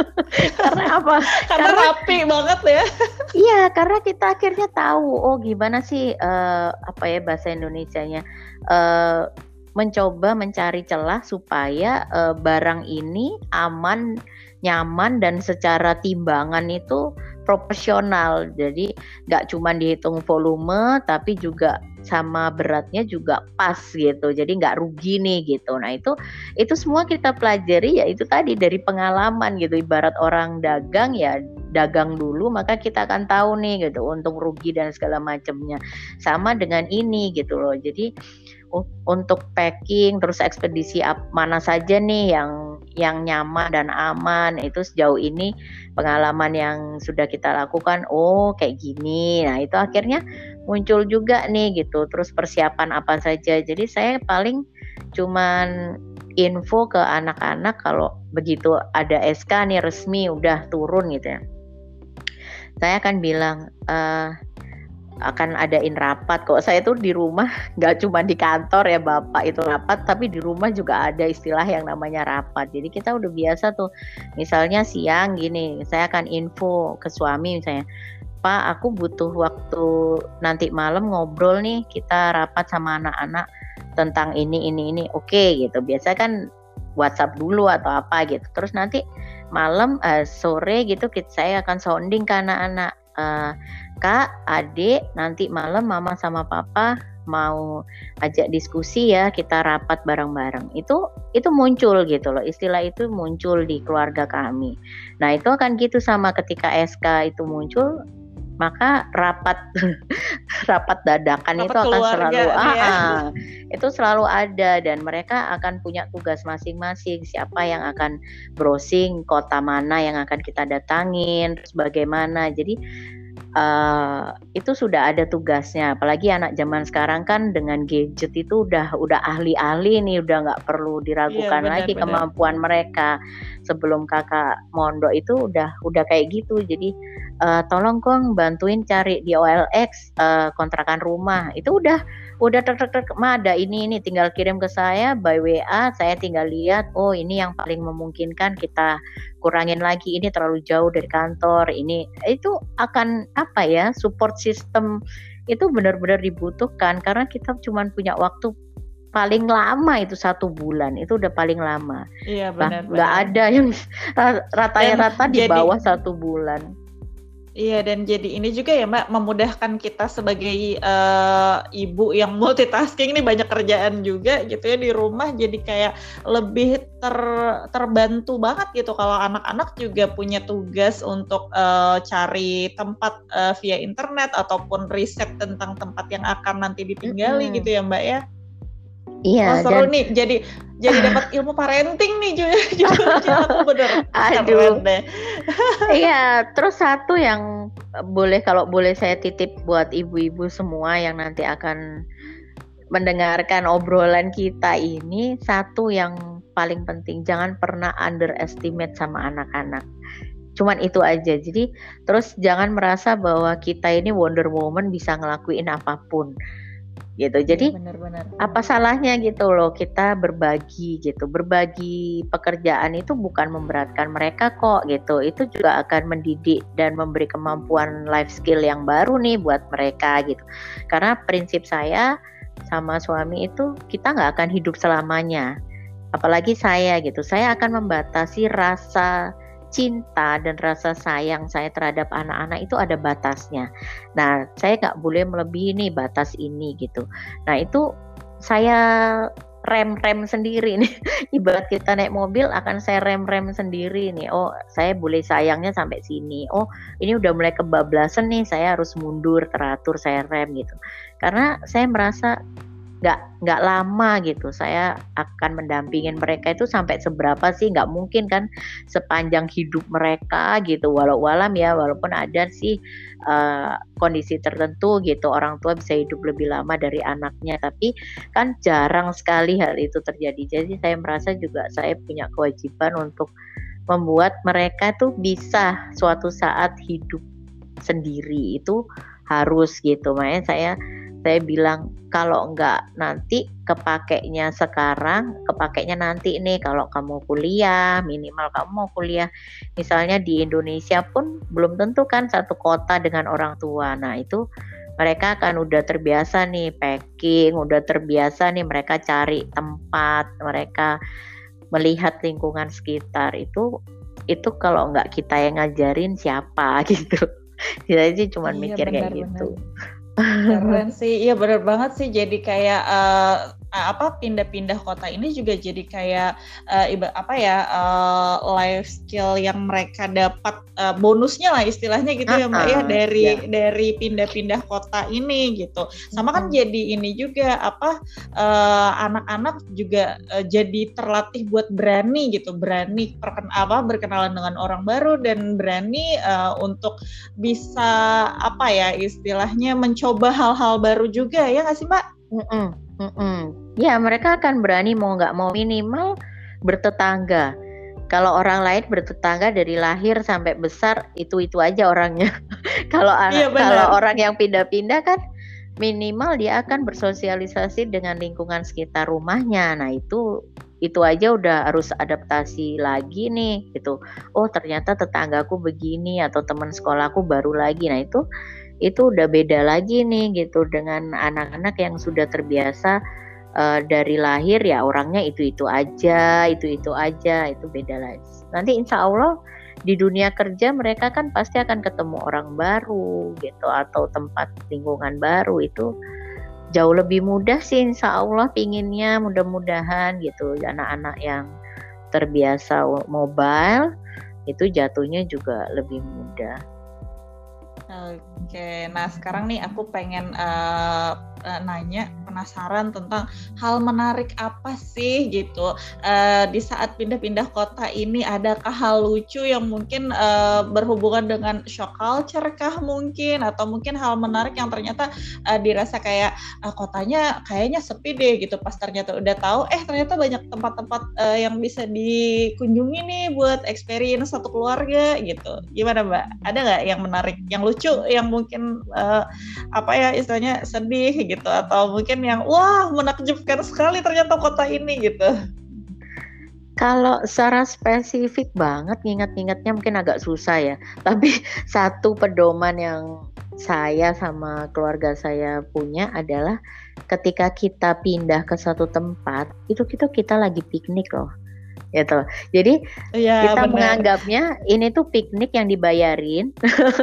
Karena apa? Karena, karena rapi banget ya. Iya karena kita akhirnya tahu oh gimana sih uh, apa ya bahasa Indonesia-nya uh, mencoba mencari celah supaya uh, barang ini aman nyaman dan secara timbangan itu proporsional. Jadi nggak cuma dihitung volume tapi juga sama beratnya juga pas gitu. Jadi nggak rugi nih gitu. Nah itu itu semua kita pelajari ya itu tadi dari pengalaman gitu. Ibarat orang dagang ya dagang dulu maka kita akan tahu nih gitu untung rugi dan segala macamnya. Sama dengan ini gitu loh. Jadi untuk packing terus ekspedisi mana saja nih yang yang nyaman dan aman itu sejauh ini pengalaman yang sudah kita lakukan oh kayak gini. Nah itu akhirnya muncul juga nih gitu terus persiapan apa saja. Jadi saya paling cuman info ke anak-anak kalau begitu ada SK nih resmi udah turun gitu ya. Saya akan bilang uh, akan adain rapat. Kok saya tuh di rumah nggak cuma di kantor ya bapak itu rapat tapi di rumah juga ada istilah yang namanya rapat. Jadi kita udah biasa tuh misalnya siang gini saya akan info ke suami misalnya Pak aku butuh waktu nanti malam ngobrol nih kita rapat sama anak-anak tentang ini ini ini. Oke okay, gitu. Biasa kan WhatsApp dulu atau apa gitu. Terus nanti malam uh, sore gitu kita, saya akan sounding ke anak-anak uh, kak, adik, nanti malam mama sama papa mau ajak diskusi ya kita rapat bareng-bareng. Itu itu muncul gitu loh istilah itu muncul di keluarga kami. Nah itu akan gitu sama ketika SK itu muncul maka rapat rapat dadakan rapat itu akan selalu ya. ah, ah, itu selalu ada dan mereka akan punya tugas masing-masing. Siapa yang akan browsing kota mana yang akan kita datangin terus bagaimana. Jadi uh, itu sudah ada tugasnya. Apalagi anak zaman sekarang kan dengan gadget itu udah udah ahli-ahli nih, udah nggak perlu diragukan iya, benar, lagi benar. kemampuan mereka. Sebelum kakak mondok itu udah udah kayak gitu. Jadi uh, tolong kong bantuin cari di OLX uh, kontrakan rumah. Itu udah udah tek tek tek ada ini ini tinggal kirim ke saya by WA saya tinggal lihat oh ini yang paling memungkinkan kita kurangin lagi ini terlalu jauh dari kantor ini itu akan apa ya support system itu benar-benar dibutuhkan karena kita cuma punya waktu paling lama itu satu bulan itu udah paling lama iya benar nggak ada yang rata-rata di bawah satu bulan Iya dan jadi ini juga ya Mbak memudahkan kita sebagai uh, ibu yang multitasking ini banyak kerjaan juga gitu ya di rumah jadi kayak lebih ter terbantu banget gitu kalau anak-anak juga punya tugas untuk uh, cari tempat uh, via internet ataupun riset tentang tempat yang akan nanti ditinggali mm -hmm. gitu ya Mbak ya. Iya. Oh, seru dan... nih. Jadi jadi dapat ilmu parenting nih juga aku bener. Aduh. Iya. Terus satu yang boleh kalau boleh saya titip buat ibu-ibu semua yang nanti akan mendengarkan obrolan kita ini satu yang paling penting jangan pernah underestimate sama anak-anak cuman itu aja jadi terus jangan merasa bahwa kita ini Wonder Woman bisa ngelakuin apa pun gitu. Iya, jadi ya, bener, bener. apa salahnya gitu loh kita berbagi gitu. Berbagi pekerjaan itu bukan memberatkan mereka kok gitu. Itu juga akan mendidik dan memberi kemampuan life skill yang baru nih buat mereka gitu. Karena prinsip saya sama suami itu kita nggak akan hidup selamanya. Apalagi saya gitu. Saya akan membatasi rasa cinta dan rasa sayang saya terhadap anak-anak itu ada batasnya. Nah, saya nggak boleh melebihi nih batas ini gitu. Nah, itu saya rem-rem sendiri nih. Ibarat kita naik mobil akan saya rem-rem sendiri nih. Oh, saya boleh sayangnya sampai sini. Oh, ini udah mulai kebablasan nih, saya harus mundur teratur, saya rem gitu. Karena saya merasa nggak nggak lama gitu. Saya akan mendampingin mereka itu sampai seberapa sih? Nggak mungkin kan sepanjang hidup mereka gitu. Walau walam ya walaupun ada sih uh, kondisi tertentu gitu. Orang tua bisa hidup lebih lama dari anaknya. Tapi kan jarang sekali hal itu terjadi. Jadi saya merasa juga saya punya kewajiban untuk membuat mereka tuh bisa suatu saat hidup sendiri. Itu harus gitu. Makanya saya saya bilang kalau enggak nanti kepakainya sekarang, kepakainya nanti nih kalau kamu kuliah, minimal kamu mau kuliah misalnya di Indonesia pun belum tentu kan satu kota dengan orang tua. Nah, itu mereka akan udah terbiasa nih packing, udah terbiasa nih mereka cari tempat, mereka melihat lingkungan sekitar itu itu kalau enggak kita yang ngajarin siapa gitu. Kita sih cuma iya, mikir benar, kayak benar. gitu. Keren sih, iya bener banget sih. Jadi kayak uh, apa pindah-pindah kota ini juga jadi kayak uh, iba, apa ya uh, life skill yang mereka dapat uh, bonusnya lah istilahnya gitu uh, ya mbak ya dari yeah. dari pindah-pindah kota ini gitu. Sama kan jadi ini juga apa anak-anak uh, juga uh, jadi terlatih buat berani gitu, berani perken apa berkenalan dengan orang baru dan berani uh, untuk bisa apa ya istilahnya mencoba hal-hal baru juga ya nggak sih mbak? Mm -mm, mm -mm. Ya mereka akan berani mau nggak mau minimal bertetangga. Kalau orang lain bertetangga dari lahir sampai besar itu itu aja orangnya. kalau iya, kalau orang yang pindah-pindah kan minimal dia akan bersosialisasi dengan lingkungan sekitar rumahnya. Nah itu itu aja udah harus adaptasi lagi nih gitu. Oh ternyata tetanggaku begini atau teman sekolahku baru lagi. Nah itu itu udah beda lagi nih gitu. Dengan anak-anak yang sudah terbiasa uh, dari lahir ya orangnya itu itu aja itu itu aja itu beda lagi. Nanti insya Allah di dunia kerja mereka kan pasti akan ketemu orang baru gitu atau tempat lingkungan baru. Itu jauh lebih mudah sih insya Allah pinginnya. Mudah-mudahan gitu. Anak-anak yang terbiasa mobile itu jatuhnya juga lebih mudah. Oke, nah sekarang nih aku pengen uh, nanya penasaran tentang hal menarik apa sih gitu? Uh, di saat pindah-pindah kota ini adakah hal lucu yang mungkin uh, berhubungan dengan shock culture kah mungkin? Atau mungkin hal menarik yang ternyata uh, dirasa kayak uh, kotanya kayaknya sepi deh gitu. Pas ternyata udah tahu eh ternyata banyak tempat-tempat uh, yang bisa dikunjungi nih buat experience satu keluarga gitu. Gimana mbak? Ada nggak yang menarik yang lucu yang mungkin uh, apa ya istilahnya sedih gitu. Atau mungkin yang wah menakjubkan sekali ternyata kota ini gitu. Kalau secara spesifik banget ingat-ingatnya mungkin agak susah ya. Tapi satu pedoman yang saya sama keluarga saya punya adalah ketika kita pindah ke satu tempat itu kita kita lagi piknik loh gitu. Jadi ya, kita bener. menganggapnya ini tuh piknik yang dibayarin,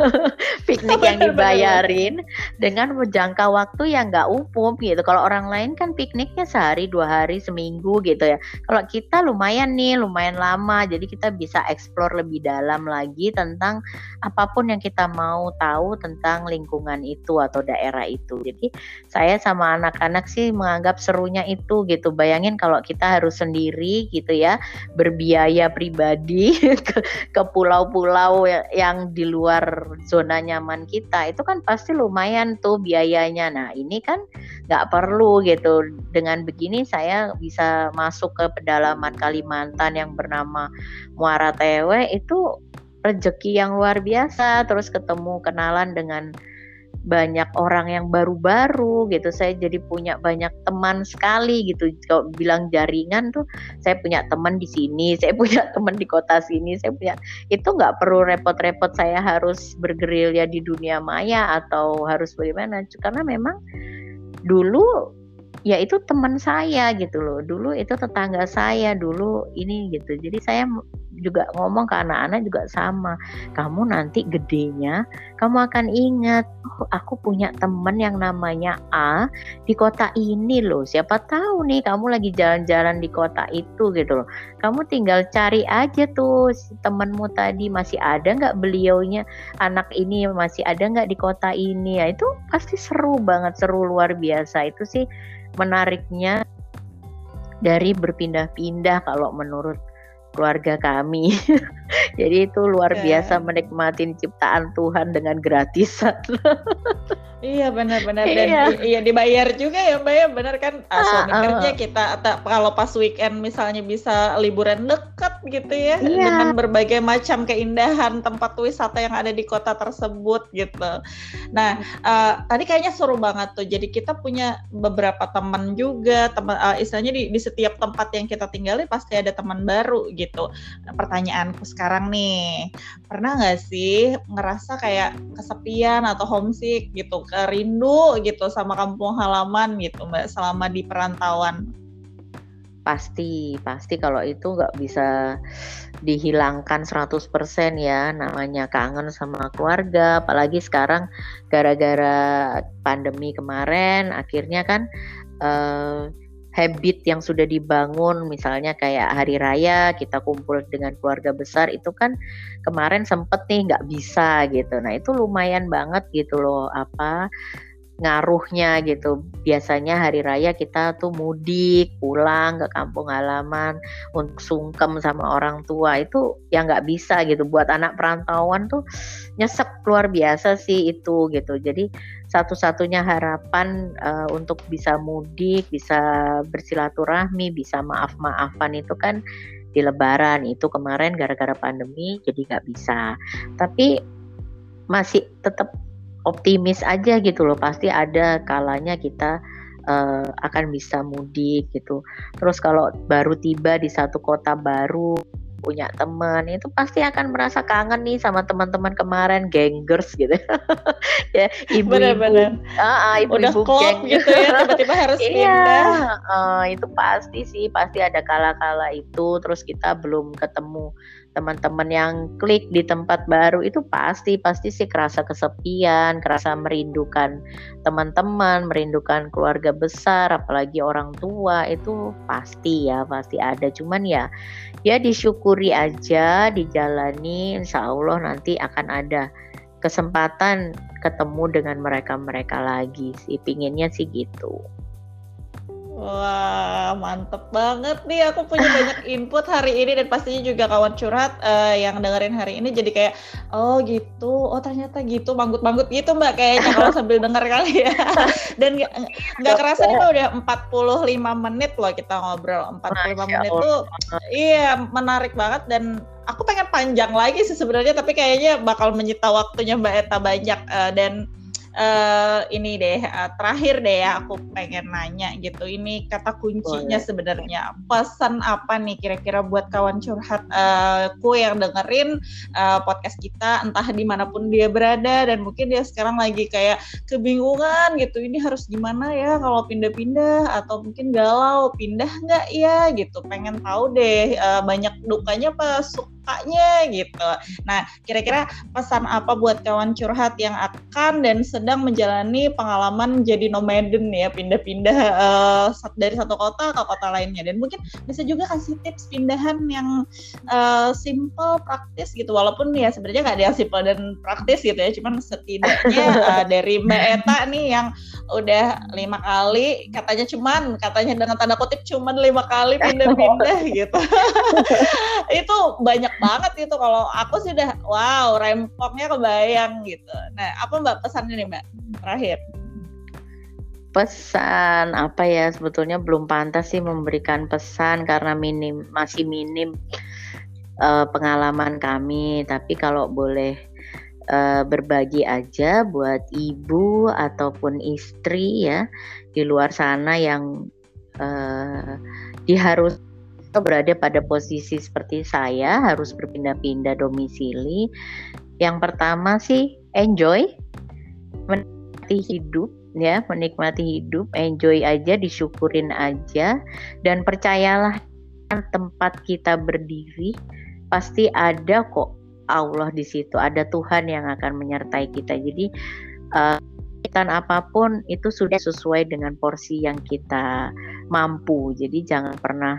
piknik yang dibayarin bener. dengan jangka waktu yang nggak umum gitu. Kalau orang lain kan pikniknya sehari, dua hari, seminggu gitu ya. Kalau kita lumayan nih, lumayan lama, jadi kita bisa explore lebih dalam lagi tentang apa pun yang kita mau tahu tentang lingkungan itu atau daerah itu. Jadi saya sama anak-anak sih menganggap serunya itu gitu. Bayangin kalau kita harus sendiri gitu ya berbiaya pribadi ke, pulau-pulau ya, yang di luar zona nyaman kita itu kan pasti lumayan tuh biayanya. Nah ini kan nggak perlu gitu. Dengan begini saya bisa masuk ke pedalaman Kalimantan yang bernama Muara Tewe itu rezeki yang luar biasa. Terus ketemu kenalan dengan banyak orang yang baru-baru gitu. Saya jadi punya banyak teman sekali gitu. Kalau bilang jaringan tuh saya punya teman di sini saya punya teman di kota sini saya punya itu nggak perlu repot-repot saya harus bergerilya di dunia maya atau harus bagaimana. Karena memang dulu ya itu teman saya gitu loh dulu itu tetangga saya dulu ini gitu jadi saya juga ngomong ke anak-anak juga sama. Kamu nanti gedenya, kamu akan ingat, oh aku punya temen yang namanya A di kota ini loh. Siapa tahu nih kamu lagi jalan-jalan di kota itu gitu loh. Kamu tinggal cari aja tuh si temenmu tadi masih ada nggak beliaunya anak ini masih ada nggak di kota ini ya itu pasti seru banget seru luar biasa itu sih menariknya dari berpindah-pindah kalau menurut keluarga kami. Jadi itu luar yeah. biasa menikmati ciptaan Tuhan dengan gratisan. Iya benar-benar dan iya. iya dibayar juga ya Mbak ya benar kan ah, suami uh, kerja kita atau kalau pas weekend misalnya bisa liburan dekat gitu ya iya. dengan berbagai macam keindahan tempat wisata yang ada di kota tersebut gitu. Nah uh, tadi kayaknya seru banget tuh jadi kita punya beberapa teman juga teman uh, istilahnya di, di setiap tempat yang kita tinggali pasti ada teman baru gitu. Nah, pertanyaanku sekarang nih pernah nggak sih ngerasa kayak kesepian atau homesick gitu rindu gitu sama kampung halaman gitu Mbak selama di perantauan? Pasti, pasti kalau itu nggak bisa dihilangkan 100% ya namanya kangen sama keluarga apalagi sekarang gara-gara pandemi kemarin akhirnya kan uh, habit yang sudah dibangun misalnya kayak hari raya kita kumpul dengan keluarga besar itu kan kemarin sempet nih nggak bisa gitu nah itu lumayan banget gitu loh apa ngaruhnya gitu. Biasanya hari raya kita tuh mudik, pulang ke kampung halaman untuk sungkem sama orang tua itu ya nggak bisa gitu. Buat anak perantauan tuh nyesek luar biasa sih itu gitu. Jadi satu-satunya harapan uh, untuk bisa mudik, bisa bersilaturahmi, bisa maaf-maafan itu kan di Lebaran. Itu kemarin gara-gara pandemi jadi nggak bisa. Tapi masih tetap optimis aja gitu loh. Pasti ada kalanya kita uh, akan bisa mudik gitu. Terus kalau baru tiba di satu kota baru punya teman itu pasti akan merasa kangen nih sama teman-teman kemarin gengers gitu. Ya ibu-ibu. Uh, ibu-ibu geng gitu ya tiba-tiba harus iya, pindah. uh, itu pasti sih pasti ada kala-kala itu terus kita belum ketemu teman-teman yang klik di tempat baru itu pasti pasti sih kerasa kesepian, kerasa merindukan teman-teman, merindukan keluarga besar, apalagi orang tua itu pasti ya pasti ada. Cuman ya ya disyukuri aja, dijalani, insya Allah nanti akan ada kesempatan ketemu dengan mereka-mereka lagi sih. Pinginnya sih gitu. Wah, mantep banget nih. Aku punya banyak input hari ini dan pastinya juga kawan curhat uh, yang dengerin hari ini jadi kayak, oh gitu, oh ternyata gitu, manggut-manggut gitu mbak kayaknya kalau sambil denger kali ya. dan nggak kerasa nih udah 45 menit loh kita ngobrol. 45 menit tuh, iya menarik banget dan aku pengen panjang lagi sih sebenarnya, tapi kayaknya bakal menyita waktunya mbak Eta banyak uh, dan uh, ini deh uh, terakhir deh ya aku pengen nanya gitu. Ini kata kuncinya sebenarnya pesan apa nih kira-kira buat kawan curhat uh, ku yang dengerin uh, podcast kita entah di mana pun dia berada dan mungkin dia sekarang lagi kayak kebingungan gitu. Ini harus gimana ya kalau pindah-pindah atau mungkin galau pindah nggak ya gitu. Pengen tahu deh uh, banyak dukanya apa sukanya gitu. Nah, kira-kira pesan apa buat kawan curhat yang akan dan sedang menjalani pengalaman jadi nomaden ya, pindah-pindah uh, dari satu kota ke kota lainnya dan mungkin bisa juga kasih tips pindahan yang uh, simple, praktis gitu. Walaupun ya sebenarnya nggak ada yang simple dan praktis gitu ya, cuman setidaknya uh, dari Mbak Eta nih yang udah lima kali katanya cuman katanya dengan tanda kutip cuman lima kali pindah-pindah gitu itu banyak banget itu kalau aku sih udah wow rempongnya kebayang gitu. Nah apa mbak pesannya nih mbak terakhir? Pesan apa ya sebetulnya belum pantas sih memberikan pesan karena minim masih minim uh, pengalaman kami. Tapi kalau boleh uh, berbagi aja buat ibu ataupun istri ya di luar sana yang uh, diharus berada pada posisi seperti saya harus berpindah-pindah domisili. Yang pertama sih enjoy, menikmati hidup ya, menikmati hidup, enjoy aja, disyukurin aja dan percayalah tempat kita berdiri pasti ada kok Allah di situ, ada Tuhan yang akan menyertai kita. Jadi uh, apa pun itu sudah sesuai dengan porsi yang kita mampu. Jadi jangan pernah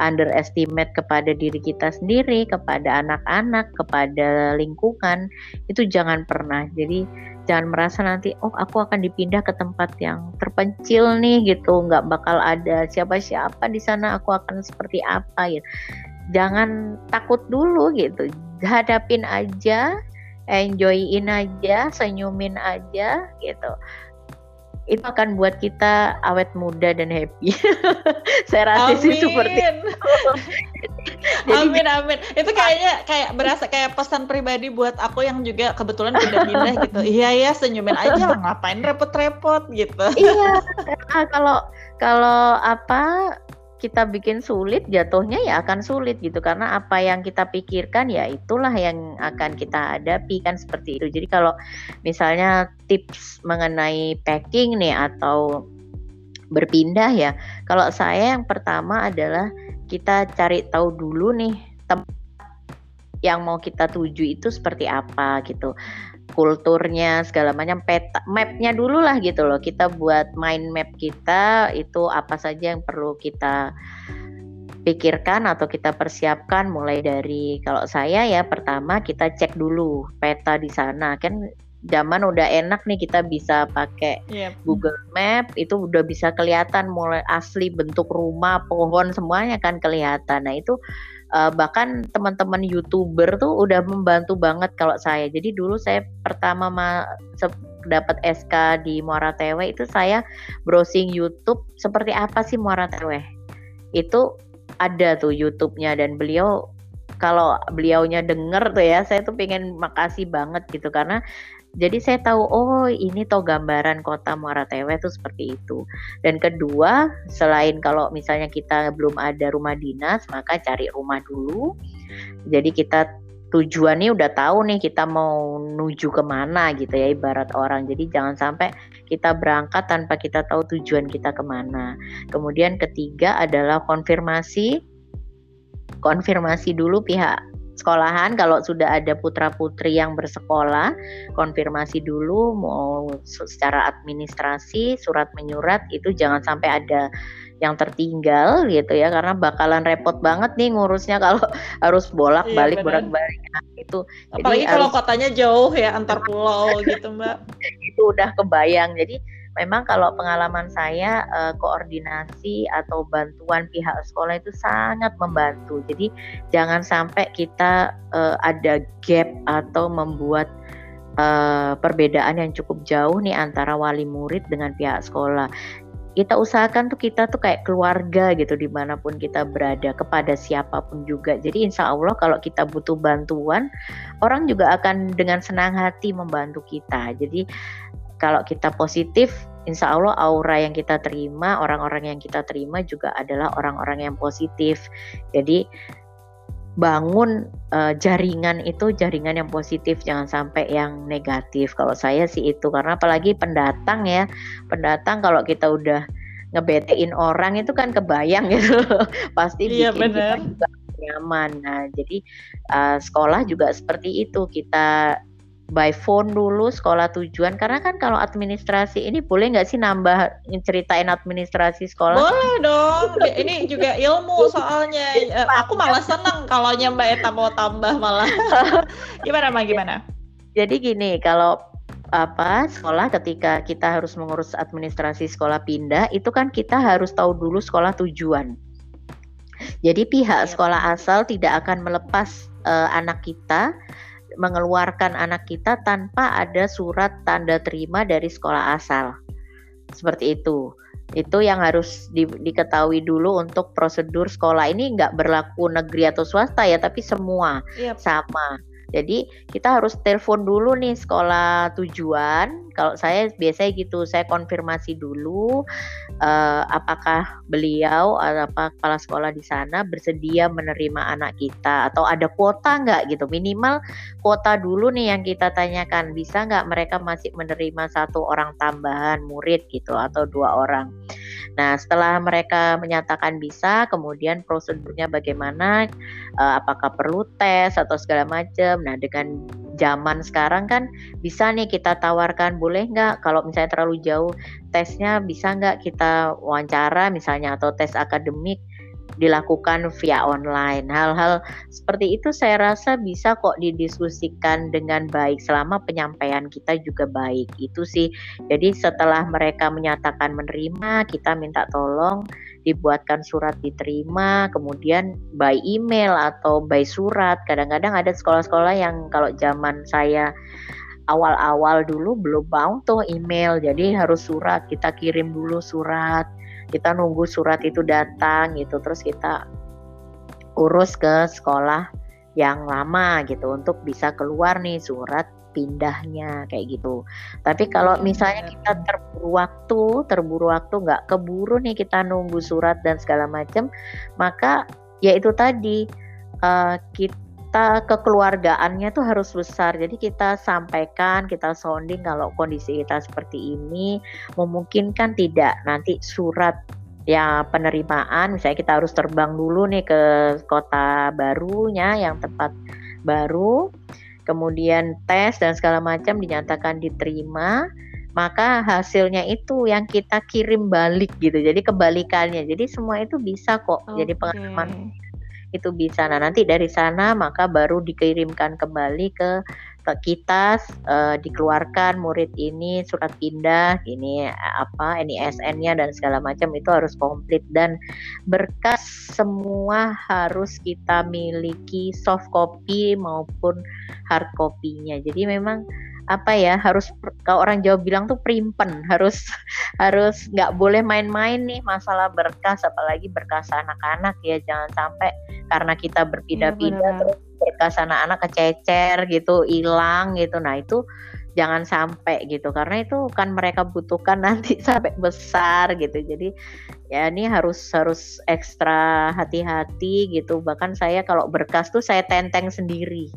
underestimate kepada diri kita sendiri, kepada anak-anak, kepada lingkungan, itu jangan pernah. Jadi jangan merasa nanti, oh aku akan dipindah ke tempat yang terpencil nih gitu, nggak bakal ada siapa-siapa di sana, aku akan seperti apa gitu. Jangan takut dulu gitu, hadapin aja, enjoyin aja, senyumin aja gitu itu akan buat kita awet muda dan happy. Saya rasa amin. sih seperti itu. amin amin. Itu kayaknya kayak berasa kayak pesan pribadi buat aku yang juga kebetulan pindah-pindah gitu. Iya ya senyumin aja lah ngapain repot-repot gitu. iya. Kalau kalau apa kita bikin sulit jatuhnya ya akan sulit gitu. Karena apa yang kita pikirkan ya itulah yang akan kita hadapi kan seperti itu. Jadi kalau misalnya tips mengenai packing nih atau berpindah ya kalau saya yang pertama adalah kita cari tahu dulu nih tempat yang mau kita tuju itu seperti apa gitu kulturnya segala macam. Peta mapnya dulu lah gitu loh. Kita buat mind map kita itu apa saja yang perlu kita pikirkan atau kita persiapkan. Mulai dari kalau saya ya pertama kita cek dulu peta di sana. Kan zaman udah enak nih kita bisa pakai yep. Google Map itu udah bisa kelihatan mulai asli bentuk rumah pohon semuanya kan kelihatan. Nah itu uh, bahkan teman-teman youtuber tuh udah membantu banget kalau saya. Jadi dulu saya pertama ma dapat SK di Muara Tewe itu saya browsing YouTube seperti apa sih Muara Tewe itu ada tuh YouTube-nya dan beliau kalau beliaunya denger tuh ya saya tuh pengen makasih banget gitu. Karena jadi saya tahu oh ini toh gambaran kota Muara Tewe itu seperti itu. Dan kedua, selain kalau misalnya kita belum ada rumah dinas, maka cari rumah dulu. Jadi kita tujuannya udah tahu nih kita mau nuju ke mana gitu ya ibarat orang. Jadi jangan sampai kita berangkat tanpa kita tahu tujuan kita ke mana. Kemudian ketiga adalah konfirmasi konfirmasi dulu pihak sekolahan kalau sudah ada putra-putri yang bersekolah konfirmasi dulu mau secara administrasi surat menyurat itu jangan sampai ada yang tertinggal gitu ya karena bakalan repot banget nih ngurusnya kalau harus bolak-balik iya, bolak-balik. Nah, itu apalagi jadi kalau harus, kotanya jauh ya antar pulau gitu mbak. Itu udah kebayang. Jadi memang kalau pengalaman saya eh, koordinasi atau bantuan pihak sekolah itu sangat membantu. Jadi jangan sampai kita eh, ada gap atau membuat eh, perbedaan yang cukup jauh nih antara wali murid dengan pihak sekolah. Kita usahakan tuh kita tuh kayak keluarga gitu di mana pun kita berada kepada siapa pun juga. Jadi insya Allah kalau kita butuh bantuan orang juga akan dengan senang hati membantu kita. Jadi kalau kita positif insya Allah aura yang kita terima, orang-orang yang kita terima juga adalah orang-orang yang positif. Jadi bangun uh, jaringan itu jaringan yang positif, jangan sampai yang negatif. Kalau saya sih itu karena apalagi pendatang ya, pendatang kalau kita udah ngebetein orang itu kan kebayang gitu, pasti iya, bikin bener. kita juga nyaman. Nah jadi uh, sekolah juga seperti itu kita by phone dulu sekolah tujuan karena kan kalau administrasi ini boleh nggak sih nambah ceritain administrasi sekolah? Boleh dong. ini juga ilmu soalnya. Eh, aku malah seneng kalau Mbak Eta mau tambah malah. gimana Mbak gimana? Jadi gini kalau apa sekolah ketika kita harus mengurus administrasi sekolah pindah itu kan kita harus tahu dulu sekolah tujuan. Jadi pihak iya. sekolah asal tidak akan melepas uh, anak kita mengeluarkan anak kita tanpa ada surat tanda terima dari sekolah asal. Seperti itu. Itu yang harus di, diketahui dulu untuk prosedur sekolah ini nggak berlaku negeri atau swasta ya, tapi semua yep. sama. Jadi kita harus telepon dulu nih sekolah tujuan. Kalau saya biasanya gitu, saya konfirmasi dulu uh, apakah beliau apa kepala sekolah di sana bersedia menerima anak kita atau ada kuota nggak gitu. Minimal kuota dulu nih yang kita tanyakan bisa nggak mereka masih menerima satu orang tambahan murid gitu atau dua orang. Nah, setelah mereka menyatakan bisa, kemudian prosedurnya bagaimana? Uh, apakah perlu tes atau segala macam? Nah, dengan zaman sekarang kan bisa nih kita tawarkan boleh nggak kalau misalnya terlalu jauh tesnya bisa nggak kita wawancara misalnya atau tes akademik dilakukan via online. Hal-hal seperti itu saya rasa bisa kok didiskusikan dengan baik selama penyampaian kita juga baik. Itu sih. Jadi setelah mereka menyatakan menerima, kita minta tolong dibuatkan surat diterima, kemudian by email atau by surat. Kadang-kadang ada sekolah-sekolah yang kalau zaman saya awal-awal dulu belum mau tuh email, jadi harus surat. Kita kirim dulu surat kita nunggu surat itu datang gitu terus kita urus ke sekolah yang lama gitu untuk bisa keluar nih surat pindahnya kayak gitu. Tapi kalau iya, misalnya kita terburu waktu, terburu waktu nggak keburu nih kita nunggu surat dan segala macam, maka ya itu tadi uh, kita kita kekeluargaannya tuh harus besar. Jadi kita sampaikan, kita sounding kalau kondisi kita seperti ini memungkinkan tidak nanti surat ya penerimaan misalnya kita harus terbang dulu nih ke kota barunya yang tempat baru kemudian tes dan segala macam dinyatakan diterima maka hasilnya itu yang kita kirim balik gitu jadi kebalikannya jadi semua itu bisa kok okay. jadi pengalaman itu bisa. Nah, nanti dari sana maka baru dikirimkan kembali ke ke kita uh, dikeluarkan murid ini surat pindah ini apa NISN-nya dan segala macam itu harus komplit dan berkas semua harus kita miliki soft copy maupun hard copy-nya. Jadi memang apa ya harus kalau orang Jawa bilang tuh primpen harus harus nggak boleh main-main nih masalah berkas apalagi berkas anak-anak ya jangan sampai karena kita berpindah-pindah ya, terus berkas anak-anak kececer gitu hilang gitu. Nah itu jangan sampai gitu karena itu kan mereka butuhkan nanti sampai besar gitu. Jadi ya ini harus harus ekstra hati-hati gitu. Bahkan saya kalau berkas tuh saya tenteng sendiri.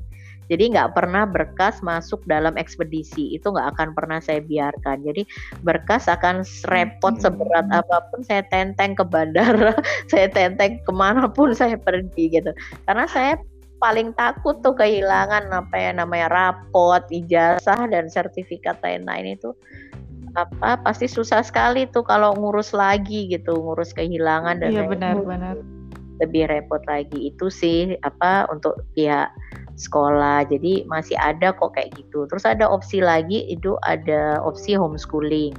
Jadi nggak pernah berkas masuk dalam ekspedisi. Itu nggak akan pernah saya biarkan. Jadi berkas akan repot seberat apa pun saya tenteng ke bandara, saya tenteng ke mana pun saya pergi gitu. Karena saya paling takut tuh kehilangan apa ya namanya rapot, ijazah dan sertifikat lain-lain itu apa pasti susah sekali tuh kalau ngurus lagi gitu, ngurus kehilangan dan Iya benar-benar lebih repot lagi itu sih apa untuk pihak sekolah. Jadi masih ada kok kayak gitu. Terus ada opsi lagi itu ada opsi homeschooling.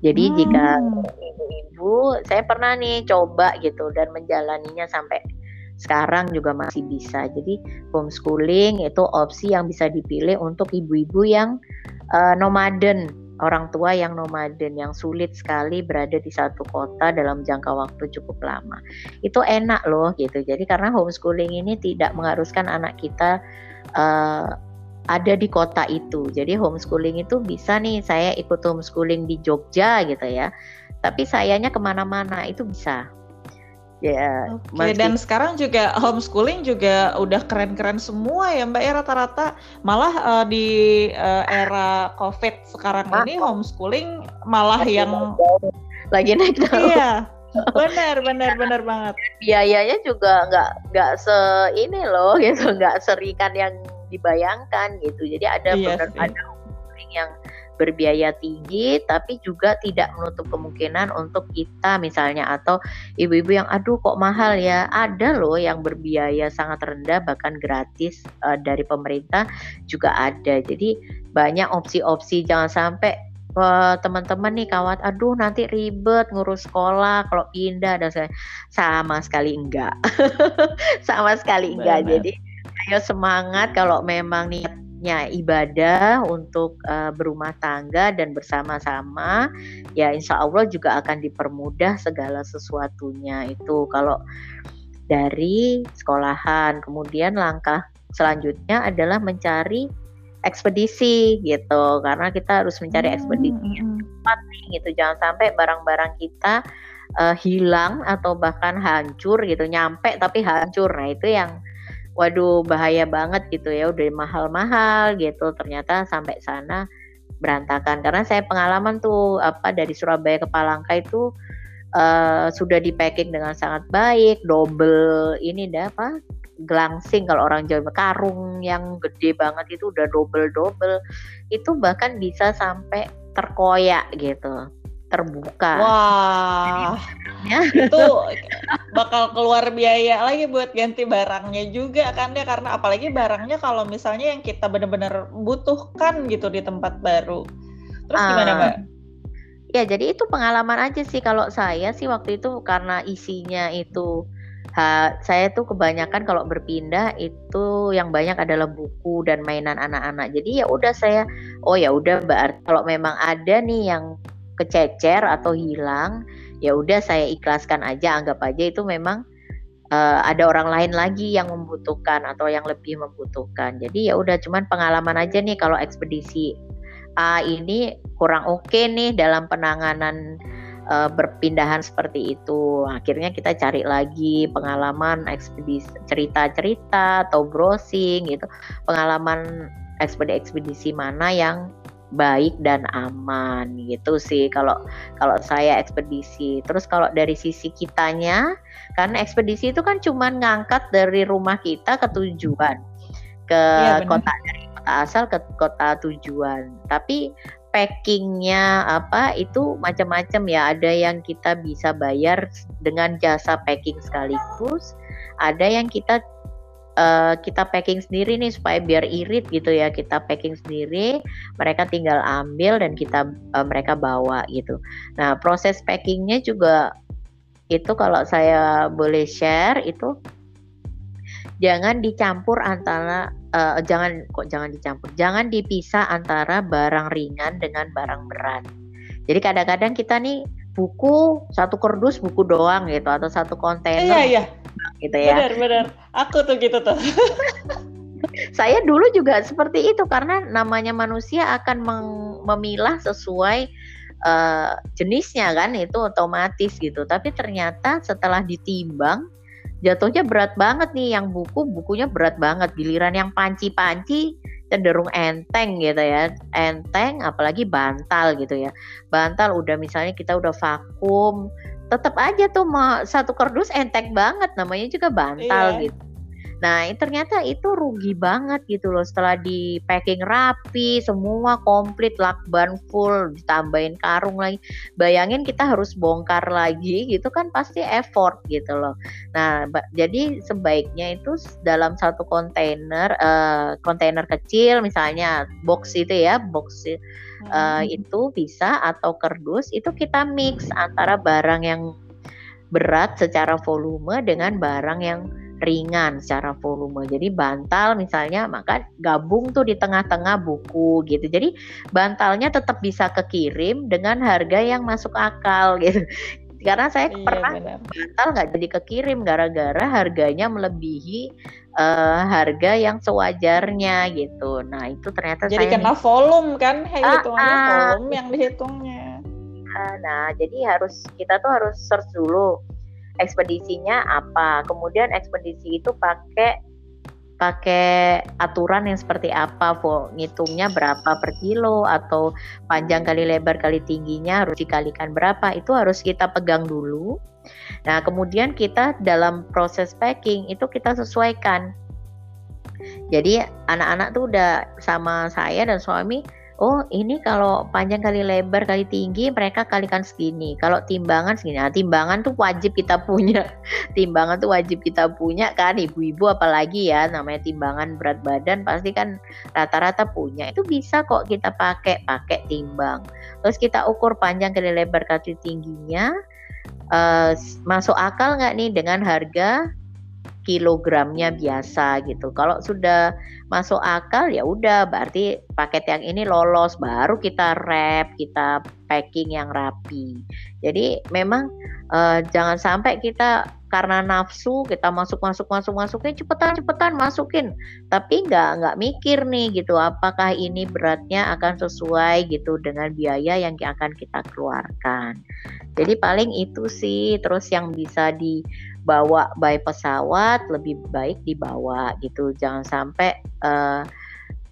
Jadi hmm. jika ibu-ibu, saya pernah nih coba gitu dan menjalaninya sampai sekarang juga masih bisa. Jadi homeschooling itu opsi yang bisa dipilih untuk ibu-ibu yang uh, nomaden orang tua yang nomaden yang sulit sekali berada di satu kota dalam jangka waktu cukup lama. Itu enak loh gitu. Jadi karena homeschooling ini tidak mengharuskan anak kita uh, ada di kota itu. Jadi homeschooling itu bisa nih saya ikut homeschooling di Jogja gitu ya. Tapi sayanya ke mana-mana itu bisa. Ya. Oke. Okay, dan sekarang juga homeschooling juga udah keren-keren semua ya Mbak ya rata-rata. Malah uh, di uh, era COVID sekarang ah. ini homeschooling malah lagi yang lagi naik daun. Iya. Benar, benar, benar banget. Biayanya juga nggak nggak se ini loh gitu, nggak serikan yang dibayangkan gitu. Jadi ada iya benar ada yang berbiaya tinggi tapi juga tidak menutup kemungkinan untuk kita misalnya atau ibu-ibu yang aduh kok mahal ya? Ada loh yang berbiaya sangat rendah bahkan gratis uh, dari pemerintah juga ada. Jadi banyak opsi-opsi. Jangan sampai uh, teman-teman nih kawat aduh nanti ribet ngurus sekolah kalau pindah dan saya sama sekali enggak. Sama sekali enggak. Benar. jadi ayo semangat kalau memang niatnya ibadah untuk uh, berumah tangga dan bersama-sama ya insya Allah juga akan dipermudah segala sesuatunya itu. Kalau dari sekolahan kemudian langkah selanjutnya adalah mencari ekspedisi gitu karena kita harus mencari hmm, ekspedisi yang cepat nih gitu. Jangan sampai barang-barang kita uh, hilang atau bahkan hancur gitu nyampe tapi hancur. Nah itu yang waduh bahaya banget gitu ya udah mahal-mahal gitu. Ternyata sampai sana berantakan. Karena saya pengalaman tuh apa dari Surabaya ke Palangka itu uh, sudah di packing dengan sangat baik double ini dah apa gelangsing kalau orang Jawa karung yang gede banget itu udah double double itu bahkan bisa sampai terkoyak gitu terbuka. Wah, ya. itu bakal keluar biaya lagi buat ganti barangnya juga kan ya karena apalagi barangnya kalau misalnya yang kita benar-benar butuhkan gitu di tempat baru. Terus uh, gimana mbak? Ya jadi itu pengalaman aja sih kalau saya sih waktu itu karena isinya itu ha, saya tuh kebanyakan kalau berpindah itu yang banyak adalah buku dan mainan anak-anak. Jadi ya udah saya oh ya udah mbak kalau memang ada nih yang kececer atau hilang ya udah saya ikhlaskan aja anggap aja itu memang uh, ada orang lain lagi yang membutuhkan atau yang lebih membutuhkan jadi ya udah cuman pengalaman aja nih kalau ekspedisi A ini kurang oke okay nih dalam penanganan uh, berpindahan seperti itu. Akhirnya kita cari lagi pengalaman ekspedisi cerita-cerita atau browsing gitu. Pengalaman ekspedisi-ekspedisi mana yang baik dan aman gitu sih kalau kalau saya ekspedisi. Terus kalau dari sisi kitanya karena ekspedisi itu kan cuma ngangkat dari rumah kita ke tujuan ke ya, kota dari kota asal ke kota tujuan. Tapi packingnya apa itu macam-macam ya. Ada yang kita bisa bayar dengan jasa packing sekaligus, ada yang kita uh, kita packing sendiri nih supaya biar irit gitu ya. Kita packing sendiri mereka tinggal ambil dan kita uh, mereka bawa gitu. Nah proses packingnya juga itu kalau saya boleh share itu jangan dicampur antara uh, jangan kok jangan dicampur? Jangan dipisah antara barang ringan dengan barang berat. Jadi kadang-kadang kita nih buku satu kardus buku doang gitu atau satu kontainer. Iya iya gitu ya. Benar, benar. Aku tuh gitu tuh. saya dulu juga seperti itu karena namanya manusia akan memilah sesuai uh, jenisnya kan itu otomatis gitu. Tapi ternyata setelah ditimbang jatuhnya berat banget nih yang buku bukunya berat banget giliran yang panci-panci cenderung enteng gitu ya enteng apalagi bantal gitu ya bantal udah misalnya kita udah vakum tetap aja tuh mau satu kardus entek banget namanya juga bantal iya. gitu. Nah, ternyata itu rugi banget gitu loh setelah di packing rapi, semua komplit lakban full, ditambahin karung lagi. Bayangin kita harus bongkar lagi gitu kan pasti effort gitu loh. Nah, jadi sebaiknya itu dalam satu kontainer uh, kontainer kecil misalnya box itu ya, box uh, itu bisa atau kardus itu kita mix antara barang yang berat secara volume dengan barang yang ringan secara volume. Jadi bantal misalnya maka gabung tuh di tengah-tengah buku gitu. Jadi bantalnya tetap bisa kekirim dengan harga yang masuk akal gitu. Karena saya iya, pernah benar. bantal nggak jadi kekirim gara-gara harganya melebihi uh, harga yang sewajarnya gitu. Nah itu ternyata jadi saya kena nih, volume kan, ah, hitungannya ah, volume yang dihitungnya. Nah jadi harus kita tuh harus search dulu ekspedisinya apa, kemudian ekspedisi itu pakai pakai aturan yang seperti apa, po ngitungnya berapa per kilo atau panjang kali lebar kali tingginya harus dikalikan berapa, itu harus kita pegang dulu. Nah, kemudian kita dalam proses packing itu kita sesuaikan. Jadi anak-anak tuh udah sama saya dan suami oh ini kalau panjang kali lebar kali tinggi mereka kalikan segini. Kalau timbangan segini. Nah, timbangan tuh wajib kita punya. Timbangan tuh wajib kita punya kan ibu-ibu apalagi ya. Namanya timbangan berat badan pasti kan rata-rata punya. Itu bisa kok kita pakai pakai timbang. Terus kita ukur panjang kali lebar kali tingginya. Uh, masuk akal nggak nih dengan harga kilogramnya biasa gitu. Kalau sudah masuk akal ya udah berarti paket yang ini lolos baru kita wrap, kita packing yang rapi. Jadi memang uh, jangan sampai kita karena nafsu kita masuk masuk masuk masukin cepetan cepetan masukin tapi nggak nggak mikir nih gitu apakah ini beratnya akan sesuai gitu dengan biaya yang akan kita keluarkan jadi paling itu sih terus yang bisa di bawa by pesawat lebih baik dibawa gitu jangan sampai uh,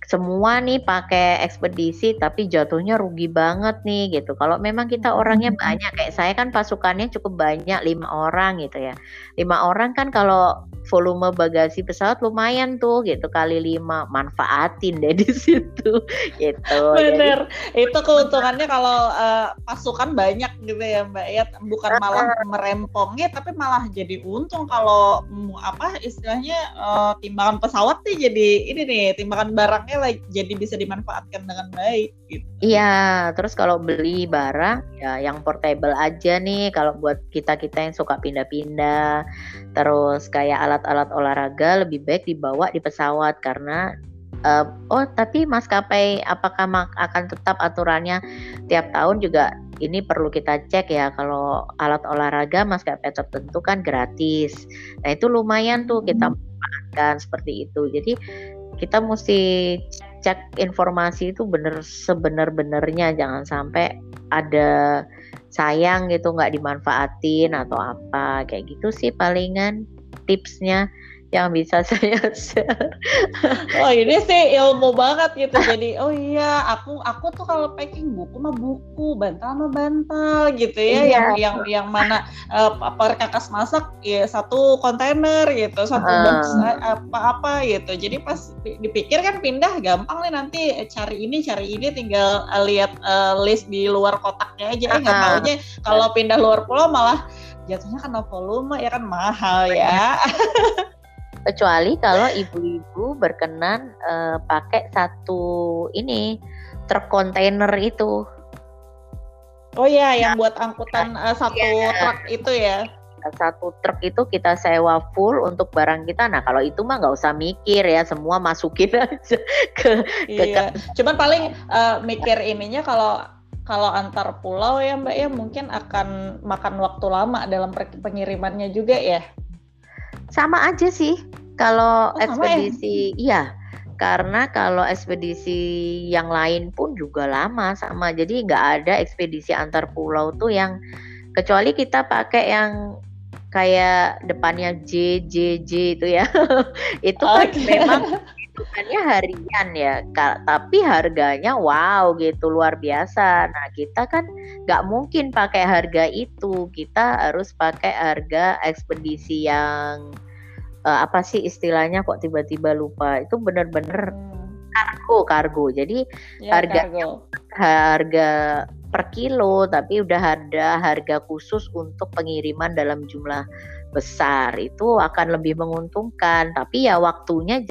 semua nih pakai ekspedisi tapi jatuhnya rugi banget nih gitu. Kalau memang kita orangnya hmm. banyak kayak saya kan pasukannya cukup banyak lima orang gitu ya. Lima orang kan kalau volume bagasi pesawat lumayan tuh gitu kali lima. Manfaatin deh di situ gitu. Bener, Jadi, itu keuntungannya kalau uh, pasukan banyak gitu ya Mbak ya, bukan malah merempongnya tapi malah jadi untung kalau apa istilahnya uh, timbangan pesawat nih jadi ini nih timbangan barangnya lah jadi bisa dimanfaatkan dengan baik gitu. Iya, terus kalau beli barang ya yang portable aja nih. Kalau buat kita kita yang suka pindah-pindah terus kayak alat alat-alat olahraga lebih baik dibawa di pesawat karena uh, oh tapi maskapai apakah akan tetap aturannya tiap tahun juga ini perlu kita cek ya. Kalau alat olahraga maskapai tertentu kan gratis. Nah itu lumayan tuh kita hmm. manfaatkan seperti itu. Jadi kita mesti cek informasi itu benar sebenar-benarnya. Jangan sampai ada sayang gitu nggak dimanfaatin atau apa kayak gitu sih palingan tipsnya yang bisa saya share. Oh ini sih ilmu banget gitu. Jadi oh iya aku aku tuh kalau packing buku mah buku, bantal mah bantal gitu ya. Iya. Yang yang yang mana uh, perkakas masak ya satu kontainer gitu, satu uh. box apa-apa gitu. Jadi pas dipikir kan pindah gampang nih nanti cari ini cari ini tinggal uh, lihat uh, list di luar kotaknya aja. Uh. Nggak tahunya kalau pindah luar pulau malah jatuhnya karena volume ya kan mahal ya. Kecuali kalau ibu-ibu berkenan uh, pakai satu ini truk kontainer itu. Oh iya, yang buat angkutan uh, satu iya. truk itu ya. Satu truk itu kita sewa full untuk barang kita. Nah kalau itu mah nggak usah mikir ya, semua masukin aja ke. Iya. Ke... Cuman paling uh, mikir ininya kalau kalau antar pulau ya Mbak ya mungkin akan makan waktu lama dalam pengirimannya juga ya. Sama aja sih. Kalau oh, ya? ekspedisi ya? iya. Karena kalau ekspedisi yang lain pun juga lama sama. Jadi nggak ada ekspedisi antar pulau tuh yang kecuali kita pakai yang kayak depannya J J J itu ya. itu kan memang hitungannya harian ya, tapi harganya wow gitu luar biasa. Nah kita kan nggak mungkin pakai harga itu, kita harus pakai harga ekspedisi yang uh, apa sih istilahnya kok tiba-tiba lupa? Itu benar-benar hmm. kargo kargo. Jadi ya, harga harga per kilo, tapi udah ada harga khusus untuk pengiriman dalam jumlah besar itu akan lebih menguntungkan tapi ya waktunya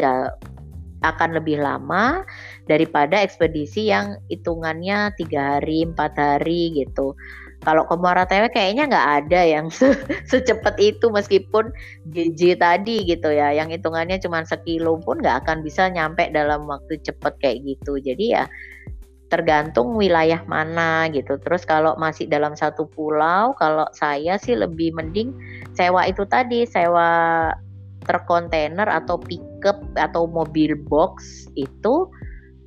akan lebih lama daripada ekspedisi yang hitungannya tiga hari empat hari gitu. Kalau ke Muara Tewe kayaknya nggak ada yang se secepat itu meskipun GJ tadi gitu ya. Yang hitungannya cuma sekilo pun nggak akan bisa nyampe dalam waktu cepat kayak gitu. Jadi ya tergantung wilayah mana gitu. Terus kalau masih dalam satu pulau kalau saya sih lebih mending sewa itu tadi sewa truk kontainer atau pickup atau mobil box itu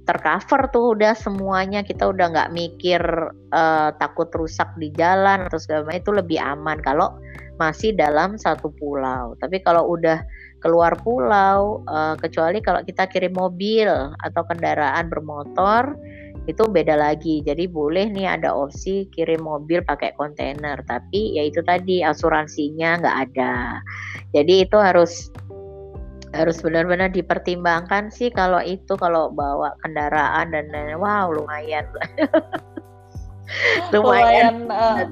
tercover tuh udah semuanya kita udah nggak mikir uh, takut rusak di jalan atau segala macam itu lebih aman kalau masih dalam satu pulau. Tapi kalau udah keluar pulau, uh, kecuali kalau kita kirim mobil atau kendaraan bermotor itu beda lagi. Jadi boleh nih ada opsi kirim mobil pakai kontainer, tapi ya itu tadi asuransinya nggak ada. Jadi itu harus harus benar-benar dipertimbangkan sih kalau itu kalau bawa kendaraan dan lain wow lumayan. Lumayan, uh,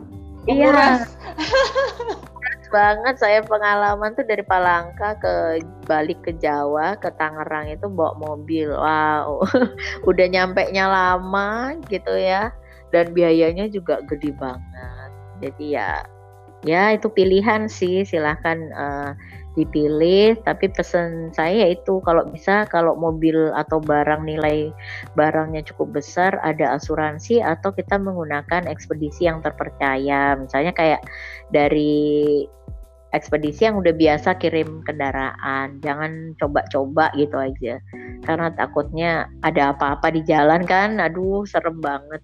iya banget saya pengalaman tuh dari Palangka ke balik ke Jawa ke Tangerang itu bawa mobil. Wow. Udah nyampe nya lama gitu ya. Dan biayanya juga gede banget. Jadi ya ya itu pilihan sih. Silahkan uh, dipilih tapi pesan saya itu kalau bisa kalau mobil atau barang nilai barangnya cukup besar ada asuransi atau kita menggunakan ekspedisi yang terpercaya. Misalnya kayak dari ekspedisi yang udah biasa kirim kendaraan jangan coba-coba gitu aja. Karena takutnya ada apa-apa di jalan kan aduh serem banget.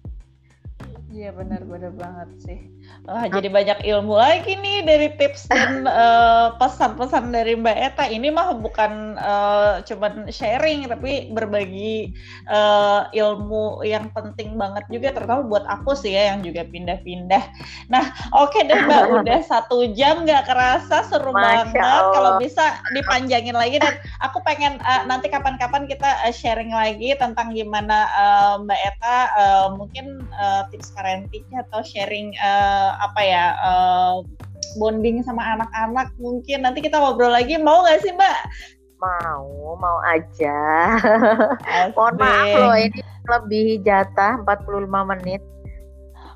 Iya benar-benar banget sih. Wah, jadi banyak ilmu lagi nih dari tips dan uh, pesan-pesan dari Mbak Eta. Ini mah bukan uh, cuman sharing, tapi berbagi uh, ilmu yang penting banget juga, terutama buat aku sih ya yang juga pindah-pindah. Nah, oke okay deh Mbak, udah satu jam nggak kerasa, seru Masya banget. Allah. Kalau bisa dipanjangin lagi dan aku pengen uh, nanti kapan-kapan kita uh, sharing lagi tentang gimana uh, Mbak Eta uh, mungkin uh, tips parentingnya atau sharing uh, apa ya uh, bonding sama anak-anak mungkin. Nanti kita ngobrol lagi mau nggak sih mbak? Mau mau aja. Mohon maaf loh ini lebih jatah 45 menit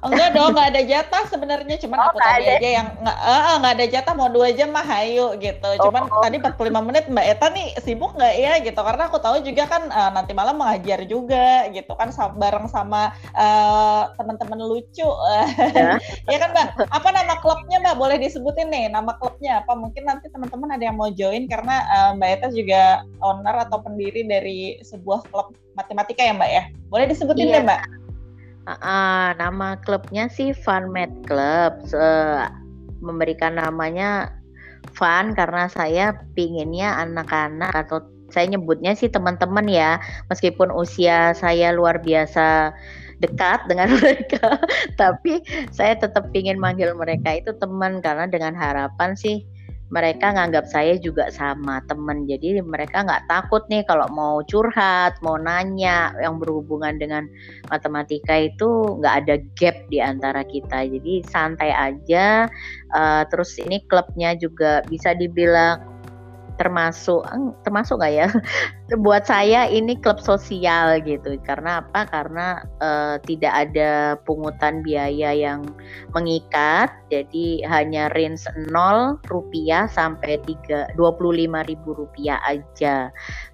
enggak dong nggak ada jatah sebenarnya. Cuman oh, aku tadi ada. aja yang nggak uh, nggak ada jatah mau dua jam mah hayu gitu. Cuman oh, oh. tadi 45 menit mbak Eta nih sibuk nggak ya gitu. Karena aku tahu juga kan uh, nanti malam mengajar juga gitu kan bareng sama uh, teman-teman lucu. Ya. ya kan mbak? Apa nama klubnya mbak? Boleh disebutin nih nama klubnya apa? Mungkin nanti teman-teman ada yang mau join karena uh, mbak Eta juga owner atau pendiri dari sebuah klub matematika ya mbak ya? Boleh disebutin iya. deh mbak Uh, nama klubnya sih Fun Med Club. Uh, memberikan namanya fun karena saya pinginnya anak-anak atau saya nyebutnya sih teman-teman ya, meskipun usia saya luar biasa dekat dengan mereka, tapi saya tetap pingin manggil mereka itu teman karena dengan harapan sih mereka nganggap saya juga sama temen. Jadi mereka nggak takut nih kalau mau curhat mau nanya. Yang berhubungan dengan matematika itu nggak ada gap di antara kita. Jadi santai aja. Uh, terus ini klubnya juga bisa dibilang termasuk termasuk nggak ya? Buat saya ini klub sosial gitu. Karena apa? Karena uh, tidak ada pungutan biaya yang mengikat. Jadi hanya range 0 rupiah sampai tiga dua puluh lima ribu rupiah aja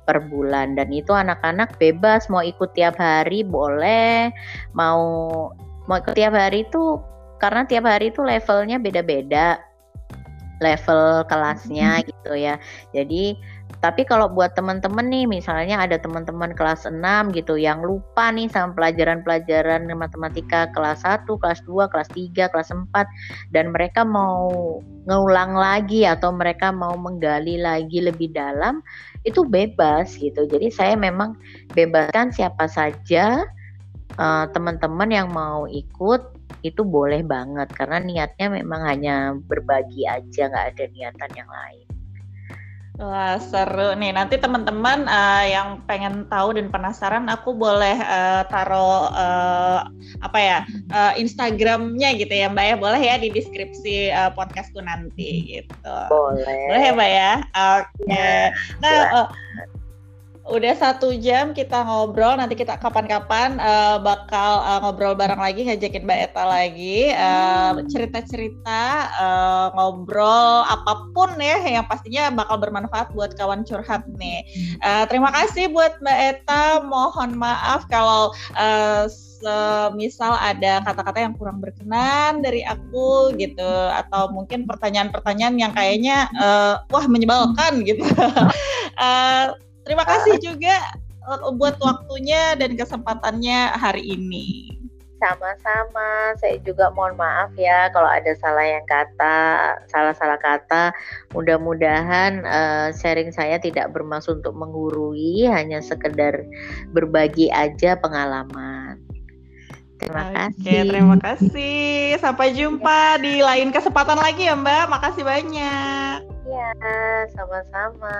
per bulan. Dan itu anak-anak bebas mau ikut tiap hari boleh. Mau mau ikut tiap hari itu karena tiap hari itu levelnya beda-beda level kelasnya hmm. gitu ya. Jadi tapi kalau buat teman-teman nih misalnya ada teman-teman kelas 6 gitu yang lupa nih sama pelajaran-pelajaran matematika kelas 1, kelas 2, kelas 3, kelas 4 dan mereka mau ngulang lagi atau mereka mau menggali lagi lebih dalam itu bebas gitu. Jadi saya memang bebaskan siapa saja uh, teman-teman yang mau ikut itu boleh banget karena niatnya memang hanya berbagi aja nggak ada niatan yang lain. Wah seru nih nanti teman-teman uh, yang pengen tahu dan penasaran aku boleh uh, taruh uh, apa ya uh, Instagramnya gitu ya Mbak ya boleh ya di deskripsi uh, podcastku nanti gitu. Boleh. Boleh ya Mbak ya. Oke. Okay. Ya, nah. Uh, udah satu jam kita ngobrol nanti kita kapan-kapan uh, bakal uh, ngobrol bareng lagi ngajakin Mbak Eta lagi uh, cerita-cerita uh, ngobrol apa pun ya yang pastinya bakal bermanfaat buat kawan curhat nih uh, terima kasih buat Mbak Eta mohon maaf kalau uh, misal ada kata-kata yang kurang berkenan dari aku gitu atau mungkin pertanyaan-pertanyaan yang kayaknya uh, wah menyebalkan gitu. uh, terima kasih juga buat waktunya dan kesempatannya hari ini. Sama-sama, saya juga mohon maaf ya kalau ada salah yang kata, salah-salah kata. Mudah-mudahan uh, sharing saya tidak bermaksud untuk menggurui, hanya sekedar berbagi aja pengalaman. Terima Oke, kasih. terima kasih. Sampai jumpa di lain kesempatan lagi ya Mbak. Makasih banyak. Iya, sama-sama.